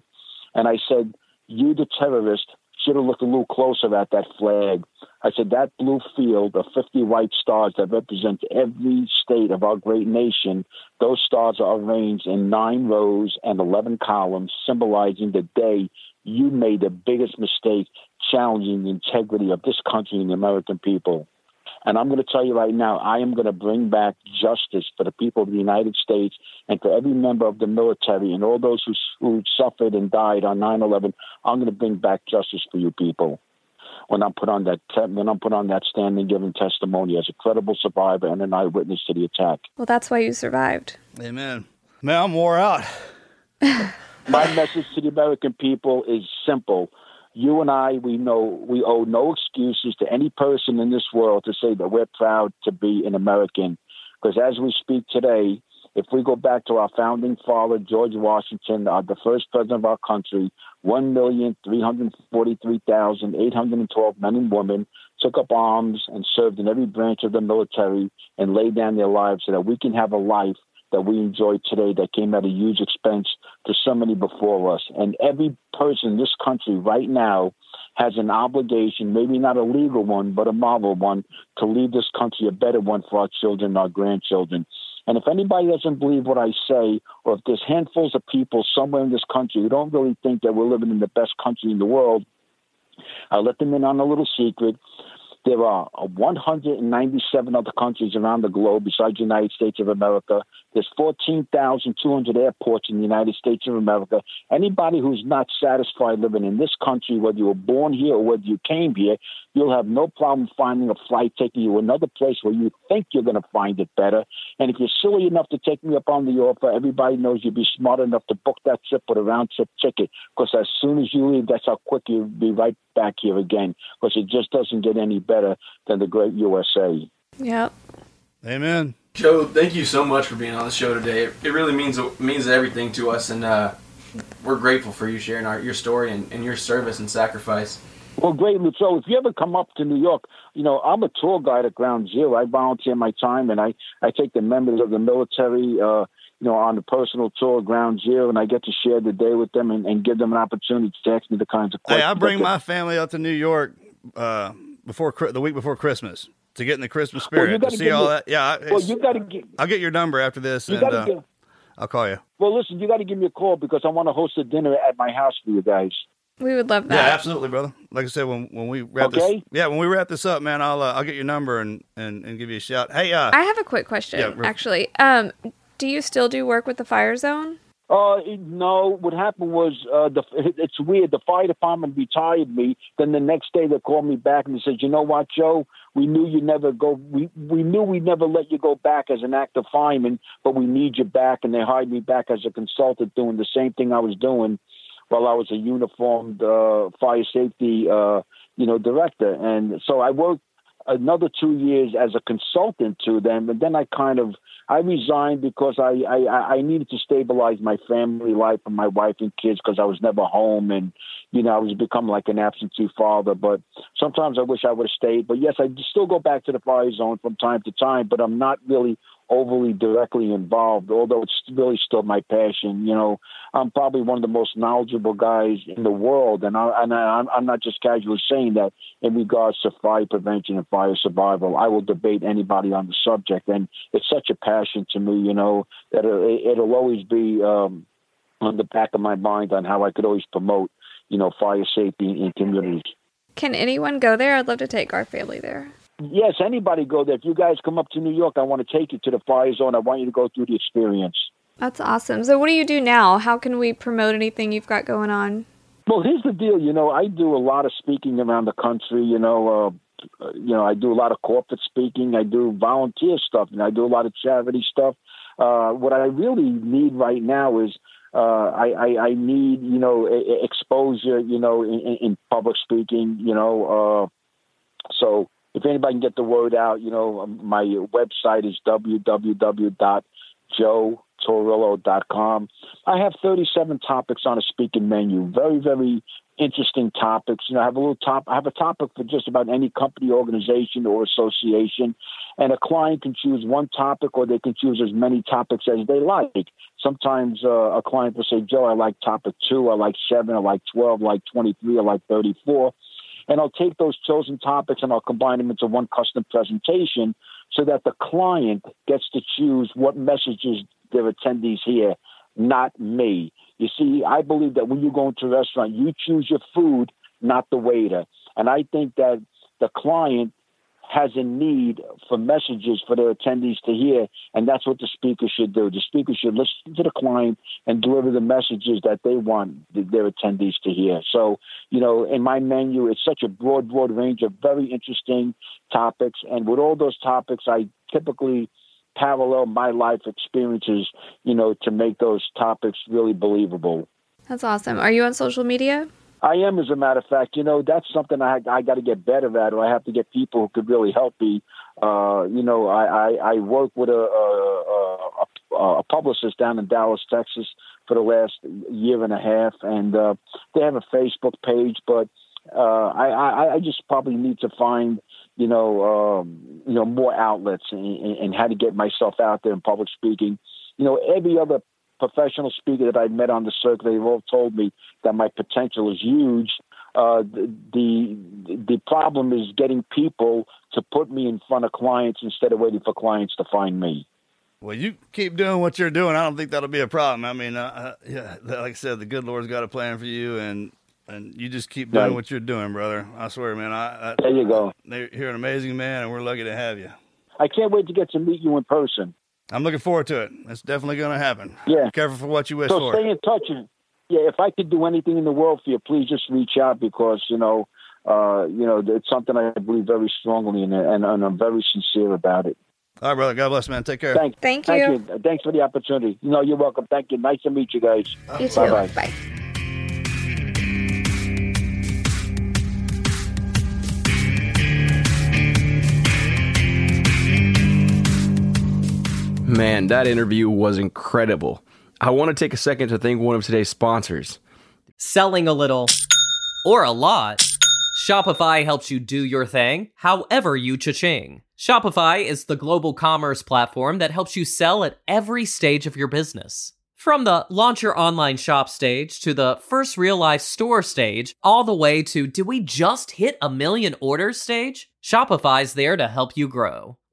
And I said, you, the terrorist, should have looked a little closer at that flag. I said, that blue field of 50 white stars that represent every state of our great nation, those stars are arranged in nine rows and 11 columns, symbolizing the day you made the biggest mistake challenging the integrity of this country and the American people. And I'm going to tell you right now, I am going to bring back justice for the people of the United States and for every member of the military and all those who, who suffered and died on 9/11. I'm going to bring back justice for you people. When I'm put on that when I'm put on that stand and giving testimony as a credible survivor and an eyewitness to the attack. Well, that's why you survived. Amen. Man, I'm wore out. My message to the American people is simple you and I, we know we owe no excuses to any person in this world to say that we're proud to be an American. Because as we speak today, if we go back to our founding father, George Washington, uh, the first president of our country, 1,343,812 men and women took up arms and served in every branch of the military and laid down their lives so that we can have a life that we enjoy today that came at a huge expense to somebody before us. And every person in this country right now has an obligation, maybe not a legal one, but a moral one, to leave this country a better one for our children and our grandchildren. And if anybody doesn't believe what I say, or if there's handfuls of people somewhere in this country who don't really think that we're living in the best country in the world, I'll let them in on a little secret. There are uh, 197 other countries around the globe besides the United States of America. There's 14,200 airports in the United States of America. Anybody who's not satisfied living in this country, whether you were born here or whether you came here, you'll have no problem finding a flight taking you another place where you think you're going to find it better. And if you're silly enough to take me up on the offer, everybody knows you'll be smart enough to book that trip with a round trip ticket. Because as soon as you leave, that's how quick you'll be right back here again. Because it just doesn't get any better than the great USA. Yep. Amen. Joe, thank you so much for being on the show today. It, it really means means everything to us, and uh, we're grateful for you sharing our, your story and, and your service and sacrifice. Well, great, So, if you ever come up to New York, you know I'm a tour guide at Ground Zero. I volunteer my time, and I I take the members of the military. Uh, you know, on a personal tour of Ground Zero, and I get to share the day with them and, and give them an opportunity to ask me the kinds of questions. Hey, I bring my family out to New York uh, before the week before Christmas to get in the Christmas spirit well, to see all me, that. Yeah, well, you got to get. I'll get your number after this, and uh, get, I'll call you. Well, listen, you got to give me a call because I want to host a dinner at my house for you guys. We would love that. Yeah, absolutely, brother. Like I said, when when we wrap okay? this, yeah, when we wrap this up, man, I'll uh, I'll get your number and, and and give you a shout. Hey, uh, I have a quick question, yeah, actually. Um, do you still do work with the fire zone? Uh, no. What happened was uh, the it's weird. The fire department retired me. Then the next day they called me back and they said, "You know what, Joe? We knew you never go. We we knew we'd never let you go back as an active fireman, but we need you back." And they hired me back as a consultant, doing the same thing I was doing while I was a uniformed uh, fire safety, uh, you know, director. And so I worked another two years as a consultant to them, and then I kind of I resigned because I, I, I needed to stabilize my family life and my wife and kids because I was never home and, you know, I was become like an absentee father. But sometimes I wish I would have stayed. But yes, I still go back to the fire zone from time to time, but I'm not really overly directly involved, although it's really still my passion. You know, I'm probably one of the most knowledgeable guys in the world, and, I, and I, I'm not just casually saying that in regards to fire prevention and fire survival. I will debate anybody on the subject, and it's such a passion to me, you know, that it, it'll always be um, on the back of my mind on how I could always promote, you know, fire safety in communities. Can anyone go there? I'd love to take our family there. Yes, anybody go there. If you guys come up to New York, I want to take you to the fire zone. I want you to go through the experience. That's awesome. So, what do you do now? How can we promote anything you've got going on? Well, here's the deal. You know, I do a lot of speaking around the country. You know, uh, you know, I do a lot of corporate speaking. I do volunteer stuff, and I do a lot of charity stuff. Uh, what I really need right now is uh, I, I, I need you know exposure. You know, in, in public speaking. You know, uh, so if anybody can get the word out, you know, um, my website is www.joetorrillo.com. I have 37 topics on a speaking menu. Very, very interesting topics. You know, I have a little top. I have a topic for just about any company, organization, or association, and a client can choose one topic, or they can choose as many topics as they like. Sometimes uh, a client will say, "Joe, I like topic two. I like seven. I like twelve. I like twenty-three. I like thirty-four and I'll take those chosen topics and I'll combine them into one custom presentation so that the client gets to choose what messages their attendees hear, not me. You see, I believe that when you go into a restaurant, you choose your food, not the waiter. And I think that the client has a need for messages for their attendees to hear, and that's what the speaker should do. The speaker should listen to the client and deliver the messages that they want their attendees to hear. So, you know, in my menu, it's such a broad, broad range of very interesting topics, and with all those topics, I typically parallel my life experiences, you know, to make those topics really believable. That's awesome. Are you on social media? I am, as a matter of fact. You know, that's something I I got to get better at, or I have to get people who could really help me. Uh, you know, I, I, I work with a, a, a, a publicist down in Dallas, Texas, for the last year and a half, and uh, they have a Facebook page, but uh, I, I I just probably need to find you know um, you know more outlets and, and how to get myself out there in public speaking. You know, every other professional speaker that I've met on the circuit, they've all told me that my potential is huge. Uh, the the problem is getting people to put me in front of clients instead of waiting for clients to find me. Well, you keep doing what you're doing. I don't think that'll be a problem. I mean, uh, uh yeah, like I said, the good Lord's got a plan for you, and and you just keep doing right. what you're doing, brother. I swear, man. I, I, there you go. You're an amazing man, and we're lucky to have you. I can't wait to get to meet you in person. I'm looking forward to it. It's definitely going to happen. Yeah. Be careful for what you wish so for. So stay in touch. And, yeah, if I could do anything in the world for you, please just reach out because, you know, uh, you know, it's something I believe very strongly in, and, and I'm very sincere about it. All right, brother. God bless, man. Take care. Thank, thank you. Thank you. Thanks for the opportunity. You know, you're welcome. Thank you. Nice to meet you guys. You too. Bye-bye. Bye. Man, that interview was incredible. I want to take a second to thank one of today's sponsors. Selling a little or a lot, Shopify helps you do your thing however you cha-ching. Shopify is the global commerce platform that helps you sell at every stage of your business. From the launch your online shop stage to the first real life store stage, all the way to did we just hit a million orders stage? Shopify's there to help you grow.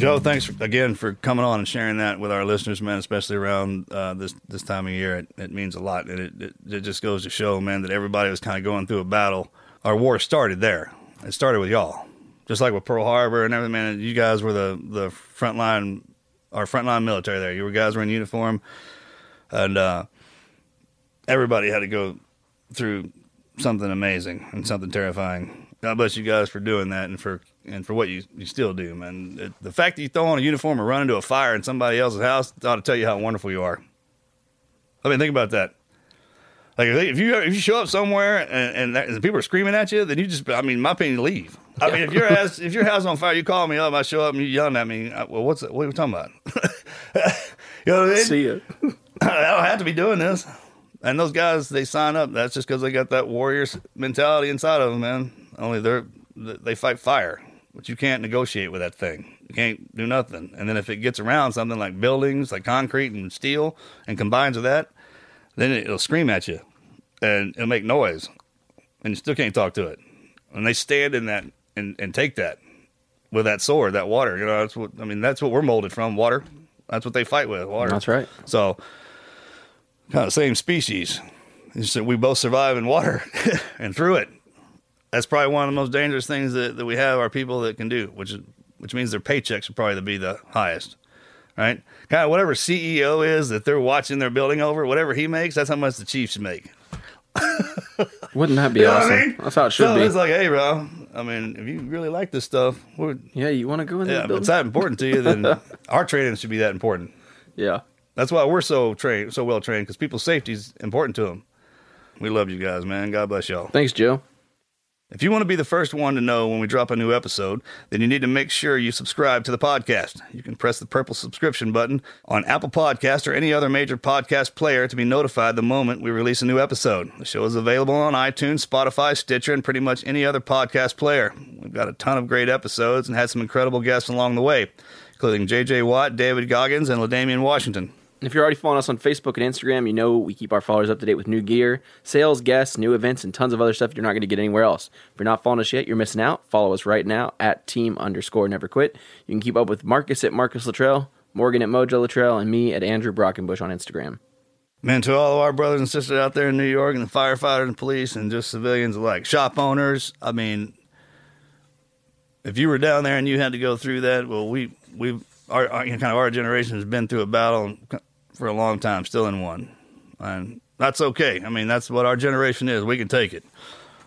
Joe, thanks for, again for coming on and sharing that with our listeners, man. Especially around uh, this this time of year, it, it means a lot, and it, it, it just goes to show, man, that everybody was kind of going through a battle. Our war started there. It started with y'all, just like with Pearl Harbor and everything. Man, you guys were the the frontline, our frontline military. There, you guys were in uniform, and uh, everybody had to go through something amazing and something terrifying. God bless you guys for doing that and for and for what you, you still do, man. It, the fact that you throw on a uniform and run into a fire in somebody else's house ought to tell you how wonderful you are. I mean, think about that. Like if you if you show up somewhere and, and, that, and people are screaming at you, then you just I mean, my opinion, leave. I mean, if your house if your house on fire, you call me up, I show up and you yelling at me. I, well, what's what are we talking about? you know what I mean? See you. I don't have to be doing this. And those guys, they sign up. That's just because they got that warrior mentality inside of them, man. Only they're they fight fire, but you can't negotiate with that thing. You can't do nothing. And then if it gets around something like buildings, like concrete and steel, and combines with that, then it'll scream at you, and it'll make noise, and you still can't talk to it. And they stand in that and, and take that with that sword, that water. You know, that's what I mean. That's what we're molded from. Water. That's what they fight with. Water. That's right. So, kind of same species. It's that we both survive in water and through it. That's probably one of the most dangerous things that, that we have are people that can do, which is which means their paychecks would probably be the highest. Right? Kind of whatever CEO is that they're watching their building over, whatever he makes, that's how much the Chiefs make. Wouldn't that be You know awesome? I mean? That's how it should so be. It's like, hey, bro. I mean, if you really like this stuff, yeah, you want to go in there. yeah, if it's that important to you, then our training should be that important. yeah. That's why we're so trained, so well trained, because people's safety is important to them. We love you guys, man. God bless y'all. Thanks, Joe. If you want to be the first one to know when we drop a new episode, then you need to make sure you subscribe to the podcast. You can press the purple subscription button on Apple Podcast or any other major podcast player to be notified the moment we release a new episode. The show is available on iTunes, Spotify, Stitcher, and pretty much any other podcast player. We've got a ton of great episodes and had some incredible guests along the way, including JJ Watt, David Goggins, and LaDamian Washington. If you're already following us on Facebook and Instagram, you know we keep our followers up to date with new gear, sales, guests, new events, and tons of other stuff you're not going to get anywhere else. If you're not following us yet, you're missing out. Follow us right now at team underscore never quit. You can keep up with Marcus at Marcus Luttrell, Morgan at Mojo Luttrell, and me at Andrew Brockenbush on Instagram. Man, to all of our brothers and sisters out there in New York and the firefighters and police and just civilians alike, shop owners, I mean, if you were down there and you had to go through that, well, we, we, our, our kind of our generation has been through a battle for a long time, still in one. And that's okay. I mean, that's what our generation is. We can take it.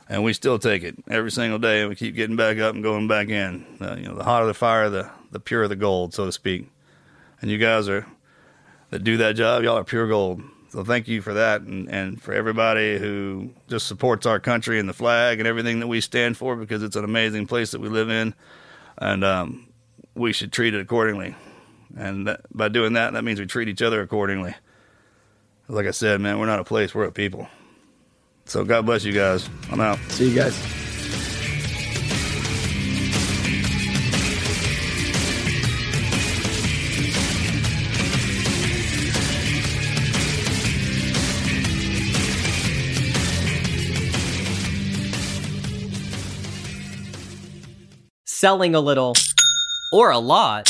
And we still take it every single day, and we keep getting back up and going back in. Uh, you know, the hotter the fire, the, the purer the gold, so to speak. And you guys are, that do that job, y'all are pure gold. So thank you for that, and, and for everybody who just supports our country and the flag and everything that we stand for, because it's an amazing place that we live in, and um, we should treat it accordingly. And that, by doing that, that means we treat each other accordingly. Like I said, man, we're not a place, we're a people. So God bless you guys. I'm out. See you guys. Selling a little or a lot,